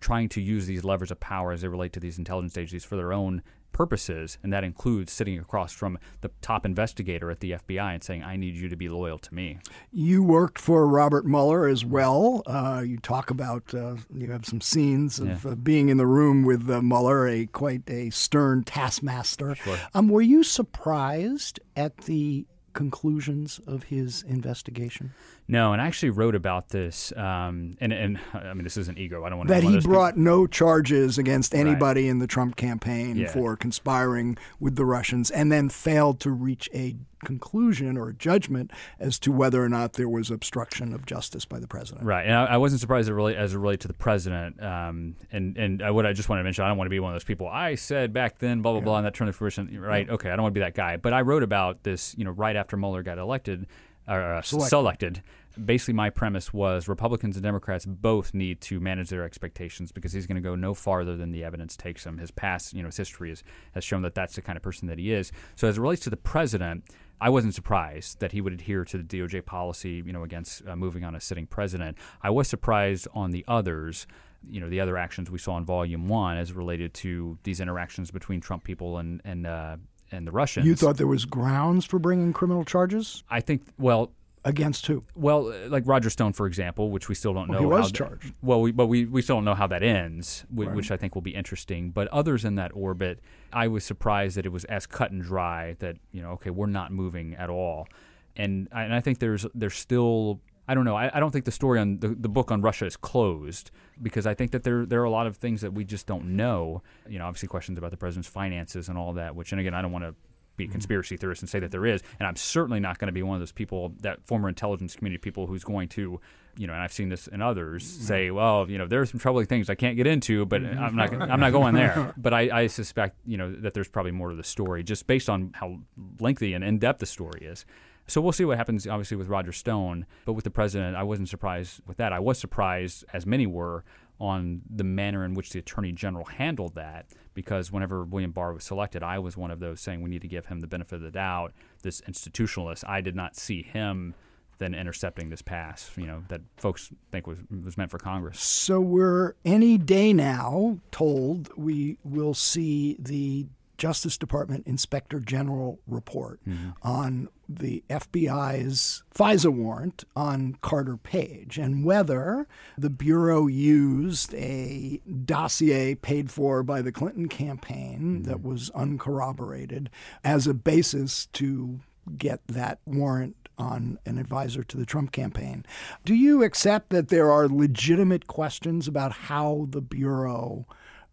trying to use these levers of power as they relate to these intelligence agencies for their own purposes, and that includes sitting across from the top investigator at the FBI and saying, "I need you to be loyal to me." You worked for Robert Mueller as well. Uh, you talk about uh, you have some scenes of yeah. uh, being in the room with uh, Mueller, a quite a stern taskmaster. Sure. Um, were you surprised at the conclusions of his investigation? No, and I actually wrote about this, um, and and I mean this isn't ego. I don't want to that he brought people. no charges against anybody right. in the Trump campaign yeah. for conspiring with the Russians, and then failed to reach a conclusion or a judgment as to whether or not there was obstruction of justice by the president. Right, and I, I wasn't surprised as it relate, as it related to the president. Um, and and I, what I just want to mention, I don't want to be one of those people. I said back then, blah blah yeah. blah, and that turned to fruition. Right? Yeah. Okay, I don't want to be that guy. But I wrote about this, you know, right after Mueller got elected or uh, selected. selected. Basically, my premise was Republicans and Democrats both need to manage their expectations because he's going to go no farther than the evidence takes him. His past, you know, his history has, has shown that that's the kind of person that he is. So, as it relates to the president, I wasn't surprised that he would adhere to the DOJ policy, you know, against uh, moving on a sitting president. I was surprised on the others you know the other actions we saw in Volume One as related to these interactions between Trump people and and uh, and the Russians. You thought there was grounds for bringing criminal charges? I think. Well, against who? Well, uh, like Roger Stone, for example, which we still don't well, know. He was charged. That, well, we, but we, we still don't know how that ends, which, right. which I think will be interesting. But others in that orbit, I was surprised that it was as cut and dry that you know, okay, we're not moving at all, and I, and I think there's there's still I don't know. I, I, don't think the story on the, the book on Russia is closed because I think that there there are a lot of things that we just don't know. You know, obviously questions about the president's finances and all that. Which, and again, I don't want to be a mm-hmm. conspiracy theorist and say that there is. And I'm certainly not going to be one of those people, that former intelligence community people, who's going to, you know, and I've seen this in others, mm-hmm. say, well, you know, there are some troubling things I can't get into, but mm-hmm. I'm not I'm not going there. But I, I suspect, you know, that there's probably more to the story just based on how lengthy and in depth the story is. So we'll see what happens, obviously, with Roger Stone. But with the president, I wasn't surprised with that. I was surprised, as many were, on the manner in which the attorney general handled that. Because whenever William Barr was selected, I was one of those saying we need to give him the benefit of the doubt. This institutionalist, I did not see him then intercepting this pass, you know, that folks think was was meant for Congress. So we're any day now told we will see the Justice Department Inspector General report mm-hmm. on the FBI's FISA warrant on Carter Page and whether the Bureau used a dossier paid for by the Clinton campaign mm-hmm. that was uncorroborated as a basis to get that warrant on an advisor to the Trump campaign. Do you accept that there are legitimate questions about how the Bureau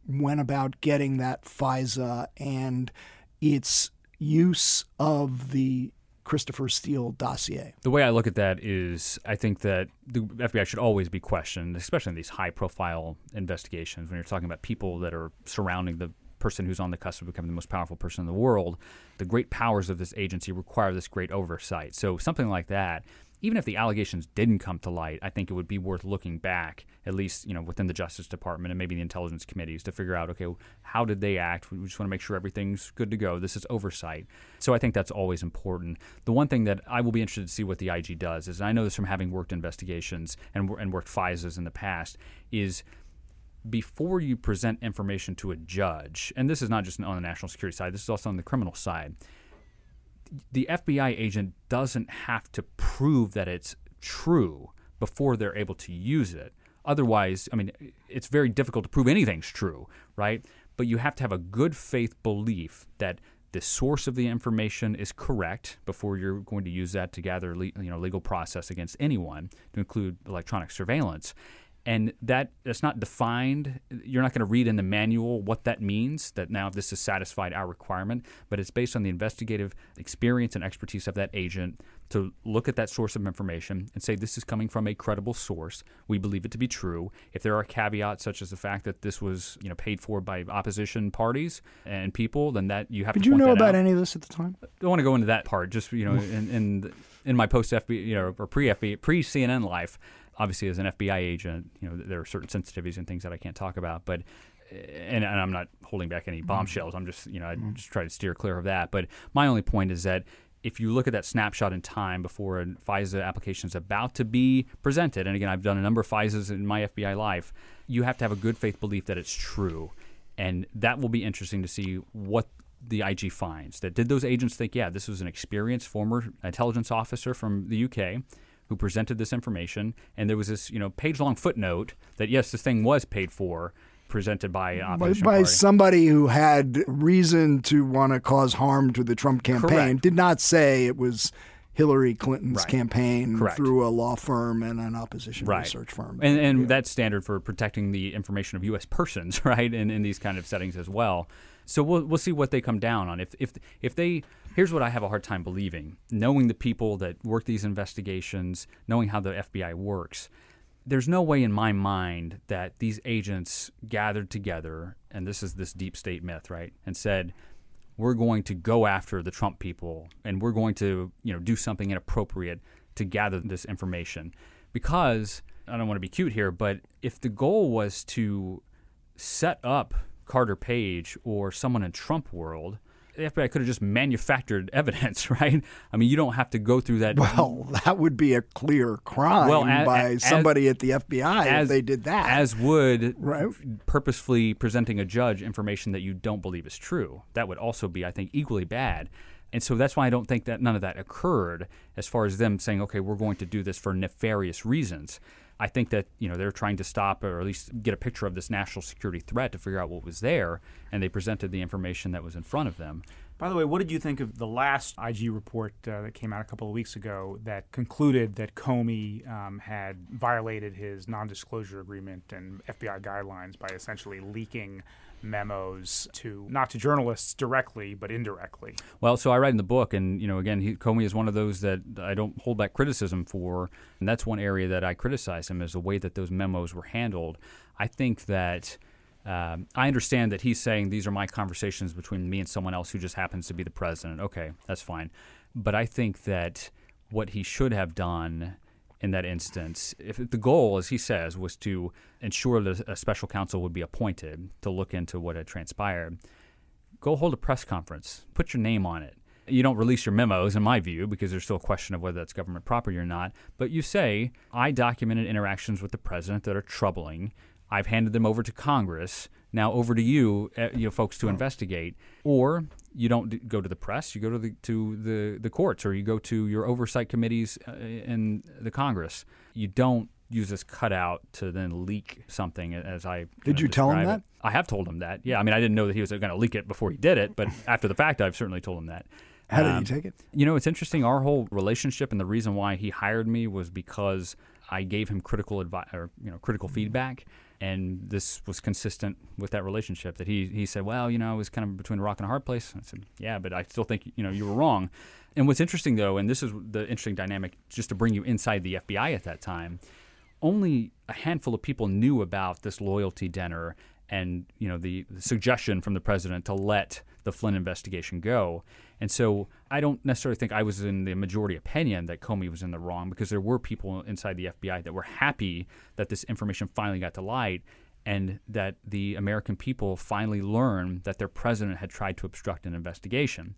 went about getting that FISA and its use of the Christopher Steele dossier? The way I look at that is I think that the FBI should always be questioned, especially in these high profile investigations when you're talking about people that are surrounding the person who's on the cusp of becoming the most powerful person in the world. The great powers of this agency require this great oversight. So something like that, even if the allegations didn't come to light, I think it would be worth looking back, at least you know within the Justice Department and maybe the intelligence committees, to figure out okay, how did they act? We just want to make sure everything's good to go. This is oversight, so I think that's always important. The one thing that I will be interested to see what the IG does is, and I know this from having worked investigations and and worked FISAs in the past, is before you present information to a judge, and this is not just on the national security side, this is also on the criminal side, the FBI agent doesn't have to prove that it's true before they're able to use it. Otherwise, I mean, it's very difficult to prove anything's true, right? But you have to have a good faith belief that the source of the information is correct before you're going to use that to gather le- you know legal process against anyone to include electronic surveillance and that that's not defined you're not going to read in the manual what that means that now this has satisfied our requirement but it's based on the investigative experience and expertise of that agent to look at that source of information and say this is coming from a credible source we believe it to be true if there are caveats such as the fact that this was you know paid for by opposition parties and people then that you have Did to you know about out. any of this at the time? I don't want to go into that part. Just you know, in in, in my post FBI, you know, or pre FBI, pre CNN life, obviously as an FBI agent, you know, there are certain sensitivities and things that I can't talk about. But and, and I'm not holding back any mm-hmm. bombshells. I'm just you know, I mm-hmm. just try to steer clear of that. But my only point is that. If you look at that snapshot in time before a FISA application is about to be presented, and again, I've done a number of FISAs in my FBI life, you have to have a good faith belief that it's true. And that will be interesting to see what the IG finds. That did those agents think, yeah, this was an experienced former intelligence officer from the UK who presented this information, and there was this, you know, page-long footnote that yes, this thing was paid for, presented by uh, an opposition by party. somebody who had reason to want to cause harm to the Trump campaign. Correct. Did not say it was Hillary Clinton's Right. campaign Correct. through a law firm and an opposition right. research firm. And, and that's standard for protecting the information of U.S. persons, right? In, in these kind of settings as well. So we'll, we'll see what they come down on. If, if, if they, here's what I have a hard time believing knowing the people that work these investigations, knowing how the FBI works, there's no way in my mind that these agents gathered together, and this is this deep state myth, right? And said, we're going to go after the Trump people and we're going to, you know, do something inappropriate to gather this information. Because I don't want to be cute here, but if the goal was to set up Carter Page or someone in Trump world, the FBI could have just manufactured evidence, right? I mean, you don't have to go through that. well, that would be a clear crime Well, a- by as- somebody at the FBI if they did that. As would Right. purposefully presenting a judge information that you don't believe is true. That would also be, I think, equally bad. And so that's why I don't think that none of that occurred as far as them saying, okay, we're going to do this for nefarious reasons. I think that you know they're trying to stop or at least get a picture of this national security threat to figure out what was there, and they presented the information that was in front of them. By the way, what did you think of the last IG report uh, that came out a couple of weeks ago that concluded that Comey um, had violated his non-disclosure agreement and FBI guidelines by essentially leaking memos to not to journalists directly but indirectly? Well, so I write in the book, and you know, again, he, Comey is one of those that I don't hold back criticism for, and that's one area that I criticize him is the way that those memos were handled. I think that. Um, I understand that he's saying these are my conversations between me and someone else who just happens to be the president. Okay, that's fine. But I think that what he should have done in that instance, if the goal, as he says, was to ensure that a special counsel would be appointed to look into what had transpired, go hold a press conference, put your name on it. You don't release your memos, in my view, because there's still a question of whether that's government property or not. But you say, I documented interactions with the president that are troubling. I've handed them over to Congress. Now over to you, uh, you know, folks to investigate, or you don't d- go to the press. You go to the to the the courts, or you go to your oversight committees uh, in the Congress. You don't use this cutout to then leak something as I Did you tell him that? I have told him that. Yeah, I mean, I didn't know that he was going to leak it before he did it, but after the fact, I've certainly told him that. How did um, he take it? You know, it's interesting. Our whole relationship and the reason why he hired me was because I gave him critical advice or you know critical feedback, and this was consistent with that relationship. That he he said, well, you know, I was kind of between a rock and a hard place. I said, yeah, but I still think you know you were wrong. And what's interesting though, and this is the interesting dynamic, just to bring you inside the FBI at that time, only a handful of people knew about this loyalty dinner and you know the, the, suggestion from the president to let the Flynn investigation go. And so I don't necessarily think I was in the majority opinion that Comey was in the wrong because there were people inside the FBI that were happy that this information finally got to light and that the American people finally learned that their president had tried to obstruct an investigation.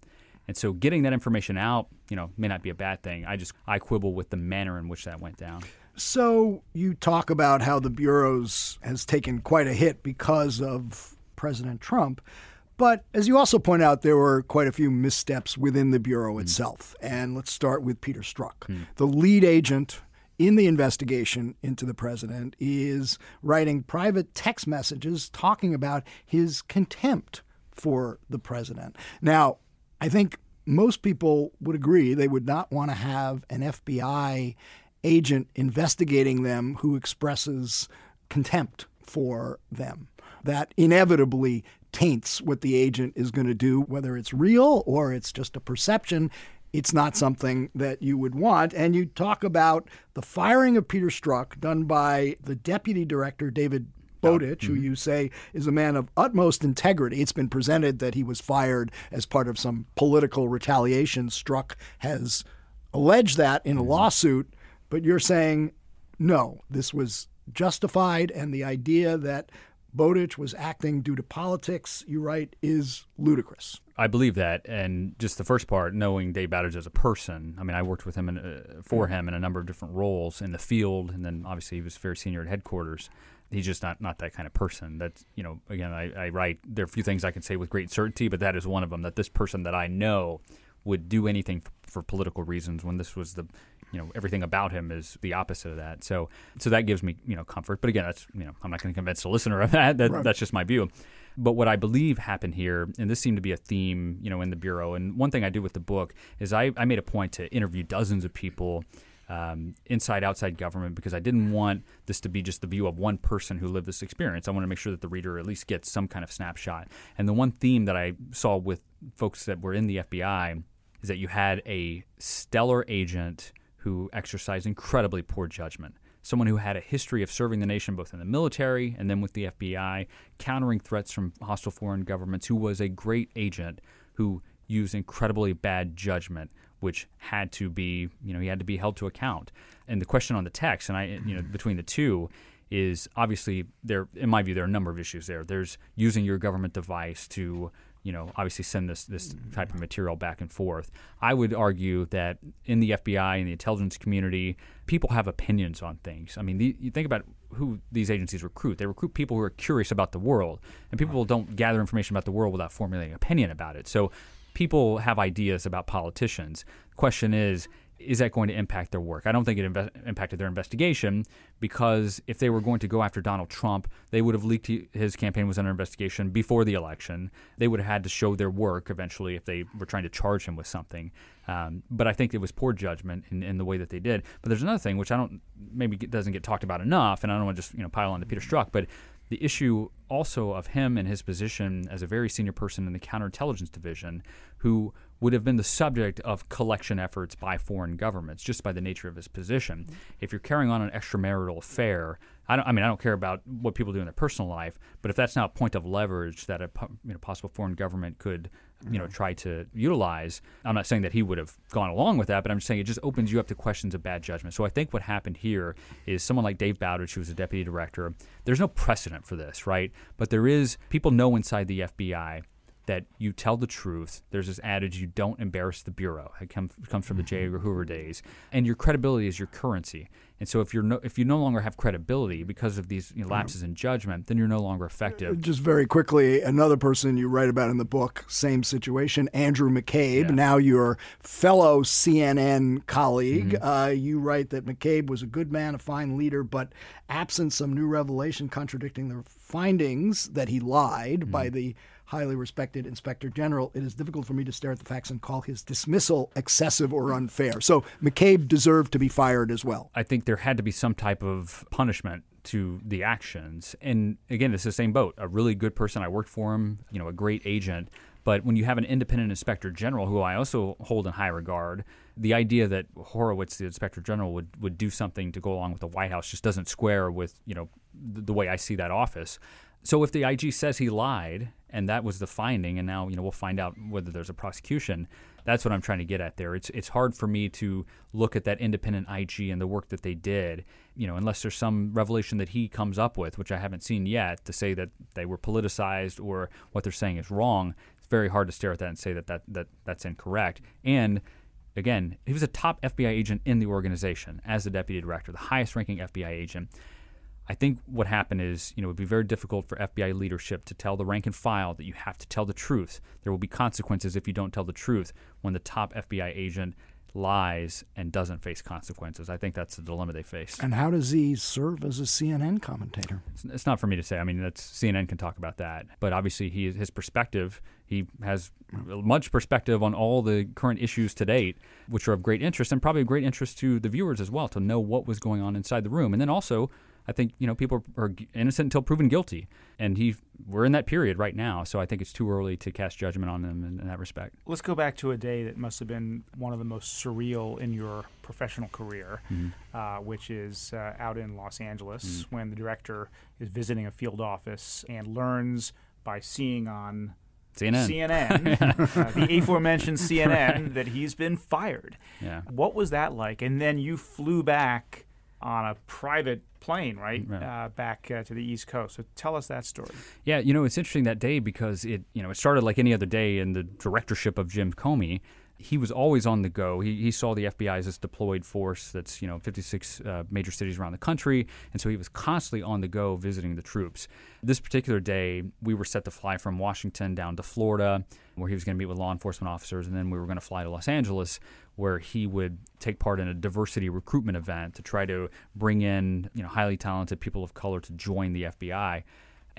And so getting that information out, you know, may not be a bad thing. I just I quibble with the manner in which that went down. So you talk about how the bureaus has taken quite a hit because of President Trump. But as you also point out, there were quite a few missteps within the Bureau mm. itself. And let's start with Peter Strzok. Mm. The lead agent in the investigation into the president is writing private text messages talking about his contempt for the president. Now, I think most people would agree they would not want to have an FBI agent investigating them who expresses contempt for them. That inevitably taints what the agent is going to do, whether it's real or it's just a perception. It's not something that you would want. And you talk about the firing of Peter Strzok done by the deputy director, David Bowdich, mm-hmm. who you say is a man of utmost integrity. It's been presented that he was fired as part of some political retaliation. Strzok has alleged that in a mm-hmm. lawsuit, but you're saying no, this was justified, and the idea that Bowdich was acting due to politics, you write, is ludicrous. I believe that, and just the first part, knowing Dave Bowdich as a person. I mean, I worked with him in, uh, for him in a number of different roles in the field, and then obviously he was very senior at headquarters. He's just not not that kind of person. That's you know, again, I, I write. There are a few things I can say with great certainty, but that is one of them. That this person that I know would do anything for political reasons when this was the you know everything about him is the opposite of that. So so that gives me you know comfort. But again, that's you know I'm not going to convince the listener of that. that right. That's just my view. But what I believe happened here, and this seemed to be a theme, you know, in the bureau. And one thing I do with the book is I, I made a point to interview dozens of people. Um, inside outside government because I didn't want this to be just the view of one person who lived this experience. I want to make sure that the reader at least gets some kind of snapshot. And the one theme that I saw with folks that were in the FBI is that you had a stellar agent who exercised incredibly poor judgment. Someone who had a history of serving the nation both in the military and then with the FBI, countering threats from hostile foreign governments, who was a great agent who used incredibly bad judgment, which had to be, you know, he had to be held to account. And the question on the text, and I, you know, mm-hmm. between the two, is obviously there. In my view, there are a number of issues there. There's using your government device to you know, obviously send this this mm-hmm. type of material back and forth. I would argue that in the FBI and the intelligence community, people have opinions on things. I mean, the, you think about who these agencies recruit. They recruit people who are curious about the world, and people don't gather information about the world without formulating an opinion about it. So people have ideas about politicians. The question is, is that going to impact their work? I don't think it inve- impacted their investigation because if they were going to go after Donald Trump, they would have leaked he, his campaign was under investigation before the election. They would have had to show their work eventually if they were trying to charge him with something. Um, but I think it was poor judgment in, in, the way that they did. But there's another thing which I don't maybe doesn't get talked about enough, and I don't want to just you know pile on to Peter Strzok, but the issue also of him and his position as a very senior person in the counterintelligence division who would have been the subject of collection efforts by foreign governments just by the nature of his position. Mm-hmm. If you're carrying on an extramarital affair, I, don't, I mean, I don't care about what people do in their personal life, but if that's now a point of leverage that a you know, possible foreign government could you know, mm-hmm. try to utilize. I'm not saying that he would have gone along with that, but I'm just saying it just opens you up to questions of bad judgment. So I think what happened here is someone like Dave Bowdich, who was a deputy director, there's no precedent for this, right? But there is, people know inside the FBI that you tell the truth. There's this adage, you don't embarrass the Bureau. It come, comes from the mm-hmm. J. Edgar Hoover days. And your credibility is your currency. And so if you're no, if you no longer have credibility because of these you know, mm. lapses in judgment, then you're no longer effective. Uh, just very quickly, another person you write about in the book, same situation, Andrew McCabe. Yeah. Now your fellow CNN colleague. Mm-hmm. Uh, you write that McCabe was a good man, a fine leader, but absent some new revelation contradicting the findings that he lied by mm-hmm. the highly respected inspector general, it is difficult for me to stare at the facts and call his dismissal excessive or unfair. So McCabe deserved to be fired as well. I think there had to be some type of punishment to the actions. And again, it's the same boat. A really good person. I worked for him, you know, a great agent. But when you have an independent inspector general, who I also hold in high regard, the idea that Horowitz, the inspector general, would, would do something to go along with the White House just doesn't square with, you know, the, the way I see that office. So if the IG says he lied and that was the finding, and now you know we'll find out whether there's a prosecution. That's what I'm trying to get at there. It's it's hard for me to look at that independent IG and the work that they did, you know, unless there's some revelation that he comes up with, which I haven't seen yet, to say that they were politicized or what they're saying is wrong. It's very hard to stare at that and say that, that, that that's incorrect. And again, he was a top FBI agent in the organization as the deputy director, the highest ranking FBI agent. I think what happened is, you know, it would be very difficult for FBI leadership to tell the rank and file that you have to tell the truth. There will be consequences if you don't tell the truth when the top FBI agent lies and doesn't face consequences. I think that's the dilemma they face. And how does he serve as a CNN commentator? It's, it's not for me to say. I mean, that's CNN can talk about that. But obviously, he his perspective. He has much perspective on all the current issues to date, which are of great interest and probably of great interest to the viewers as well to know what was going on inside the room. And then also, I think you know people are innocent until proven guilty, and he we're in that period right now. So I think it's too early to cast judgment on them in, in that respect. Let's go back to a day that must have been one of the most surreal in your professional career, uh, which is uh, out in Los Angeles when the director is visiting a field office and learns by seeing on CNN. CNN, uh, the aforementioned CNN, that he's been fired. Yeah. What was that like? And then you flew back on a private plane, right, Right. Uh, back uh, to the East Coast. So tell us that story. Yeah, you know, it's interesting that day because it, you know, it started like any other day in the directorship of Jim Comey. He was always on the go. He, he saw the FBI as this deployed force that's, you know, 56 uh, major cities around the country. And so he was constantly on the go visiting the troops. This particular day, we were set to fly from Washington down to Florida, where he was going to meet with law enforcement officers. And then we were going to fly to Los Angeles, where he would take part in a diversity recruitment event to try to bring in, you know, highly talented people of color to join the FBI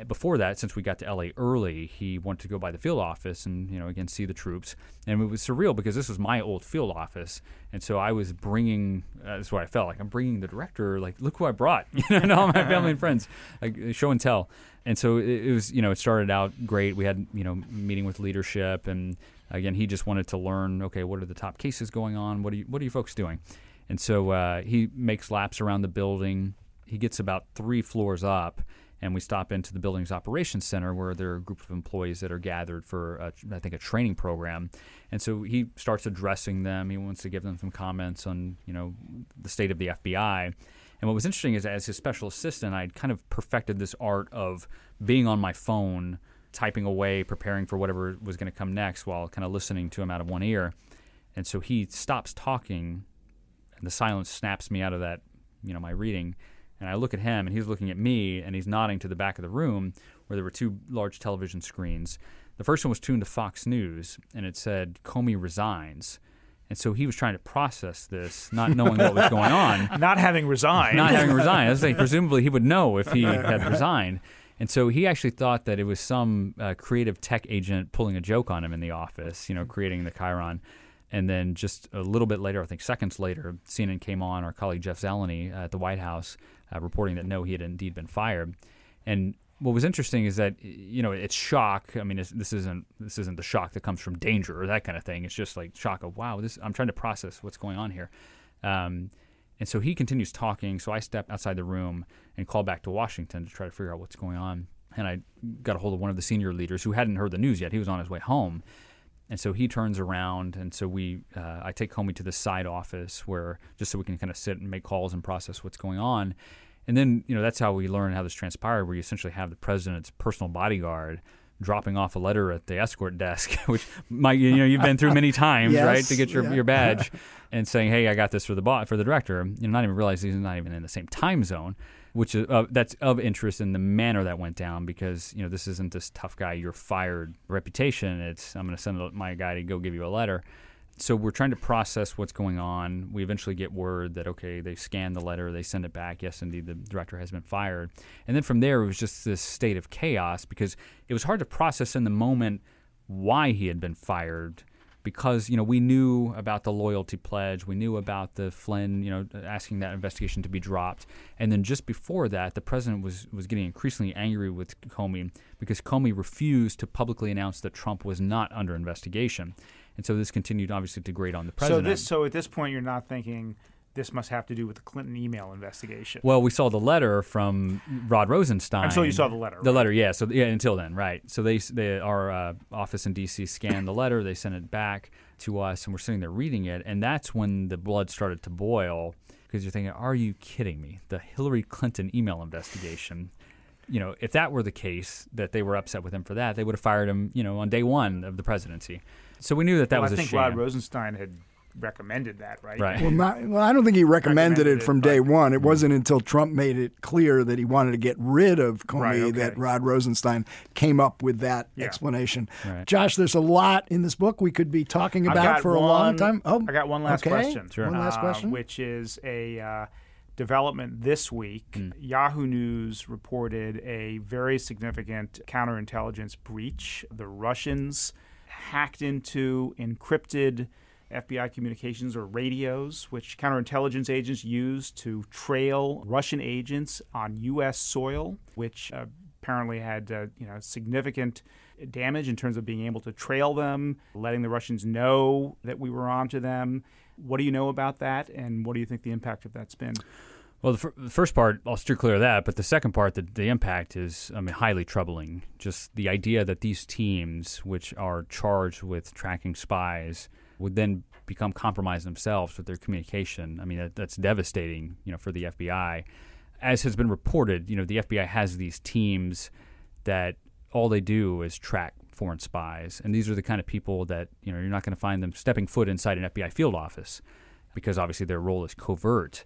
before that, since we got to LA early, he wanted to go by the field office and you know again see the troops. And it was surreal because this was my old field office, and so I was bringing. Uh, that's what I felt like. I'm bringing the director. Like, look who I brought. You know, and all my family and friends. Like show and tell. And so it, it was. You know, it started out great. We had you know meeting with leadership, and again, he just wanted to learn. Okay, what are the top cases going on? What are you What are you folks doing? And so uh, he makes laps around the building. He gets about three floors up and we stop into the building's operations center where there are a group of employees that are gathered for, a, I think, a training program. And so he starts addressing them. He wants to give them some comments on, you know, the state of the FBI. And what was interesting is, as his special assistant, I'd kind of perfected this art of being on my phone, typing away, preparing for whatever was going to come next, while kind of listening to him out of one ear. And so he stops talking, and the silence snaps me out of that, you know, my reading. And I look at him, and he's looking at me, and he's nodding to the back of the room where there were two large television screens. The first one was tuned to Fox News, and it said Comey resigns. And so he was trying to process this, not knowing what was going on, Not having resigned. not having resigned. I was like, presumably he would know if he had resigned. And so he actually thought that it was some uh, creative tech agent pulling a joke on him in the office, you know, creating the Chiron. And then just a little bit later, I think seconds later, CNN came on. Our colleague Jeff Zeleny at the White House uh, reporting that no, he had indeed been fired. And what was interesting is that you know it's shock. I mean, it's, this isn't this isn't the shock that comes from danger or that kind of thing. It's just like shock of wow, this I'm trying to process what's going on here. Um, and so he continues talking. So I step outside the room and call back to Washington to try to figure out what's going on. And I got a hold of one of the senior leaders who hadn't heard the news yet. He was on his way home. And so he turns around, and so we, uh, I take Comey to the side office where just so we can kind of sit and make calls and process what's going on. And then, you know, that's how we learn how this transpired, where you essentially have the president's personal bodyguard dropping off a letter at the escort desk, which might you know you've been through many times, Yes, right, to get your, yeah. your badge, and saying, "Hey, I got this for the bot for the director." You know, not even realizing he's not even in the same time zone, which is uh, that's of interest in the manner that went down because you know this isn't this tough guy you're fired reputation. It's I'm going to send my guy to go give you a letter. So we're trying to process what's going on. We eventually get word that okay, they scan the letter, they send it back. Yes, indeed, the director has been fired. And then from there, it was just this state of chaos because it was hard to process in the moment why he had been fired because you know we knew about the loyalty pledge, we knew about the Flynn, you know, asking that investigation to be dropped, and then just before that, the president was was getting increasingly angry with Comey because Comey refused to publicly announce that Trump was not under investigation, and so this continued obviously to grate on the president. So this, so at this point, you're not thinking this must have to do with the Clinton email investigation. Well, we saw the letter from Rod Rosenstein. Until you saw the letter, The right? letter, yeah. So yeah, until then, right? So they, they our uh, office in D.C. scanned the letter. They sent it back to us, and we're sitting there reading it, and that's when the blood started to boil because you're thinking, "Are you kidding me?" The Hillary Clinton email investigation. You know, if that were the case, that they were upset with him for that, they would have fired him. You know, on day one of the presidency. So we knew that that well, was I a think sham. Rod Rosenstein had recommended that, right? Right. Well, not, well, I don't think he recommended, Recommended it it, from but- day one. It wasn't until Trump made it clear that he wanted to get rid of Comey Right, okay. that Rod Rosenstein came up with that Yeah. explanation. Right. Josh, there's a lot in this book we could be talking about got for a long time. Oh, I got one last okay. question. One last uh, question. which is a uh, development this week. Yahoo News reported a very significant counterintelligence breach. The Russians hacked into encrypted FBI communications or radios, which counterintelligence agents use to trail Russian agents on U.S. soil, which uh, apparently had uh, you know significant damage in terms of being able to trail them, letting the Russians know that we were onto them. What do you know about that, and what do you think the impact of that's been? Well, the, fir- the first part, I'll steer clear of that. But the second part, the, the impact is, I mean, highly troubling. Just the idea that these teams, which are charged with tracking spies, would then become compromised themselves with their communication. I mean, that, that's devastating, you know, for the FBI. As has been reported, you know, the FBI has these teams that all they do is track foreign spies, and these are the kind of people that you know you're not going to find them stepping foot inside an FBI field office because obviously their role is covert.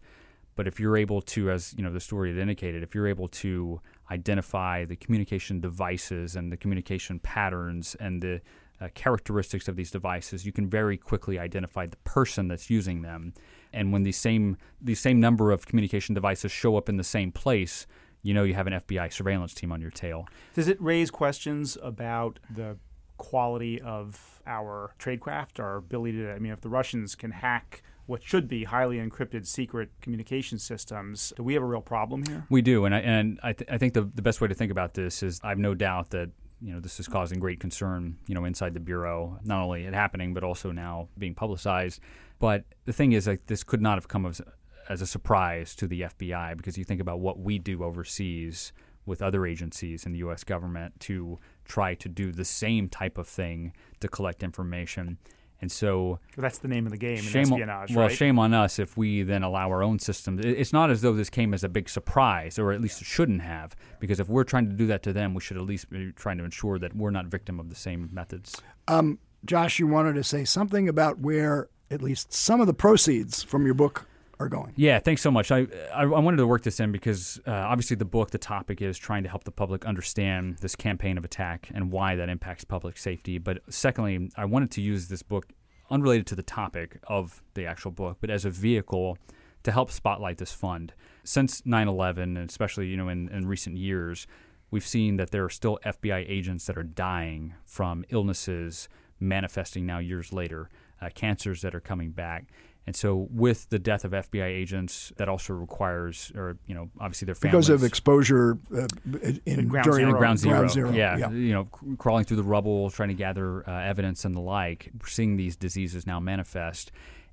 But if you're able to, as you know, the story had indicated, if you're able to identify the communication devices and the communication patterns and the uh, characteristics of these devices, you can very quickly identify the person that's using them. And when these same these same number of communication devices show up in the same place, you know you have an FBI surveillance team on your tail. Does it raise questions about the quality of our tradecraft, our ability to? I mean, if the Russians can hack what should be highly encrypted secret communication systems, do we have a real problem here? We do, and I and I, th- I think the the best way to think about this is I've no doubt that you know this is causing great concern you know inside the bureau, not only it happening but also now being publicized. But the thing is, like this could not have come as as a surprise to the FBI because you think about what we do overseas with other agencies in the U.S. government to try to do the same type of thing to collect information. And so That's the name of the game in shame espionage, on, well, right? shame on us if we then allow our own systems. It's not as though this came as a big surprise, or at least it shouldn't have, because if we're trying to do that to them, we should at least be trying to ensure that we're not victim of the same methods. Um, Josh, you wanted to say something about where at least some of the proceeds from your book are going. Yeah, thanks so much. I, I, I wanted to work this in because uh, obviously the book, the topic is trying to help the public understand this campaign of attack and why that impacts public safety. But secondly, I wanted to use this book unrelated to the topic of the actual book, but as a vehicle to help spotlight this fund. Since 9/11, and especially you know in, in recent years, we've seen that there are still FBI agents that are dying from illnesses manifesting now years later, uh, cancers that are coming back. And so, with the death of FBI agents, that also requires, or you know, obviously their families Because of exposure uh, in, Ground during Zero. ground zero, zero. Yeah, you know, c- crawling through the rubble, trying to gather uh, evidence and the like. Seeing these diseases now manifest,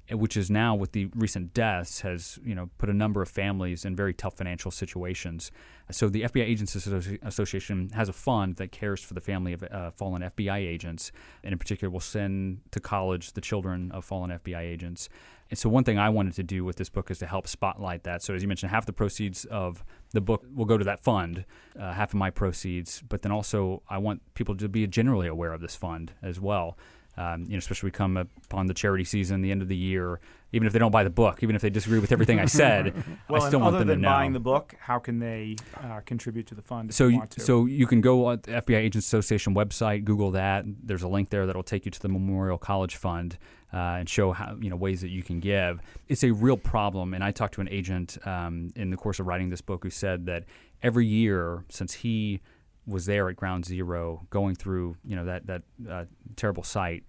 which is now with the recent deaths has you know put a number of families in very tough financial situations. So the FBI Agents Association has a fund that cares for the family of uh, fallen FBI agents, and in particular will send to college the children of fallen FBI agents. And so one thing I wanted to do with this book is to help spotlight that. So as you mentioned, half the proceeds of the book will go to that fund, uh, half of my proceeds, but then also I want people to be generally aware of this fund as well um, you know, especially we come upon the charity season, the end of the year. Even if they don't buy the book, even if they disagree with everything I said, well, I still want them to know. Other than buying the book, how can they uh, contribute to the fund? so, you, so you can go on the FBI Agents Association website, Google that. There's a link there that'll take you to the Memorial College Fund. Uh, and show how you know ways that you can give. It's a real problem, and I talked to an agent um, in the course of writing this book who said that every year since he was there at ground zero going through you know that that uh, terrible site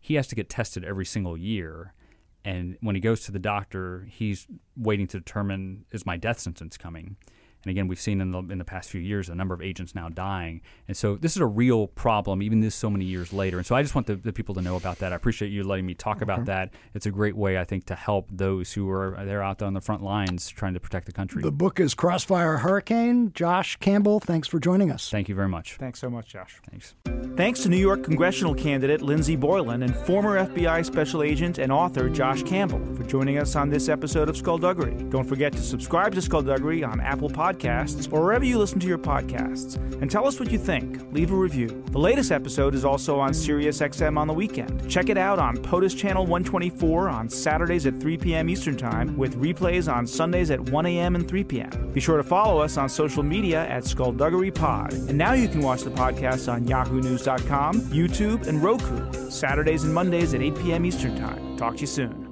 he has to get tested every single year and when he goes to the doctor he's waiting to determine is my death sentence coming and again, we've seen in the in the past few years a number of agents now dying, and so this is a real problem, even this so many years later. And so I just want the, the people to know about that. I appreciate you letting me talk about that. It's a great way, I think, to help those who are they're out there on the front lines trying to protect the country. The book is Crossfire Hurricane. Josh Campbell, thanks for joining us. Thank you very much. Thanks so much, Josh. Thanks. Thanks to New York congressional candidate Lindsey Boylan and former FBI special agent and author Josh Campbell for joining us on this episode of Skullduggery. Don't forget to subscribe to Skullduggery on Apple Podcasts or wherever you listen to your podcasts. And tell us what you think. Leave a review. The latest episode is also on SiriusXM on the weekend. Check it out on POTUS Channel 124 on Saturdays at 3 p.m. Eastern Time, with replays on Sundays at 1 a.m. and 3 p.m. Be sure to follow us on social media at Skullduggery Pod. And now you can watch the podcast on YahooNews.com, YouTube, and Roku, Saturdays and Mondays at 8 p.m. Eastern Time. Talk to you soon.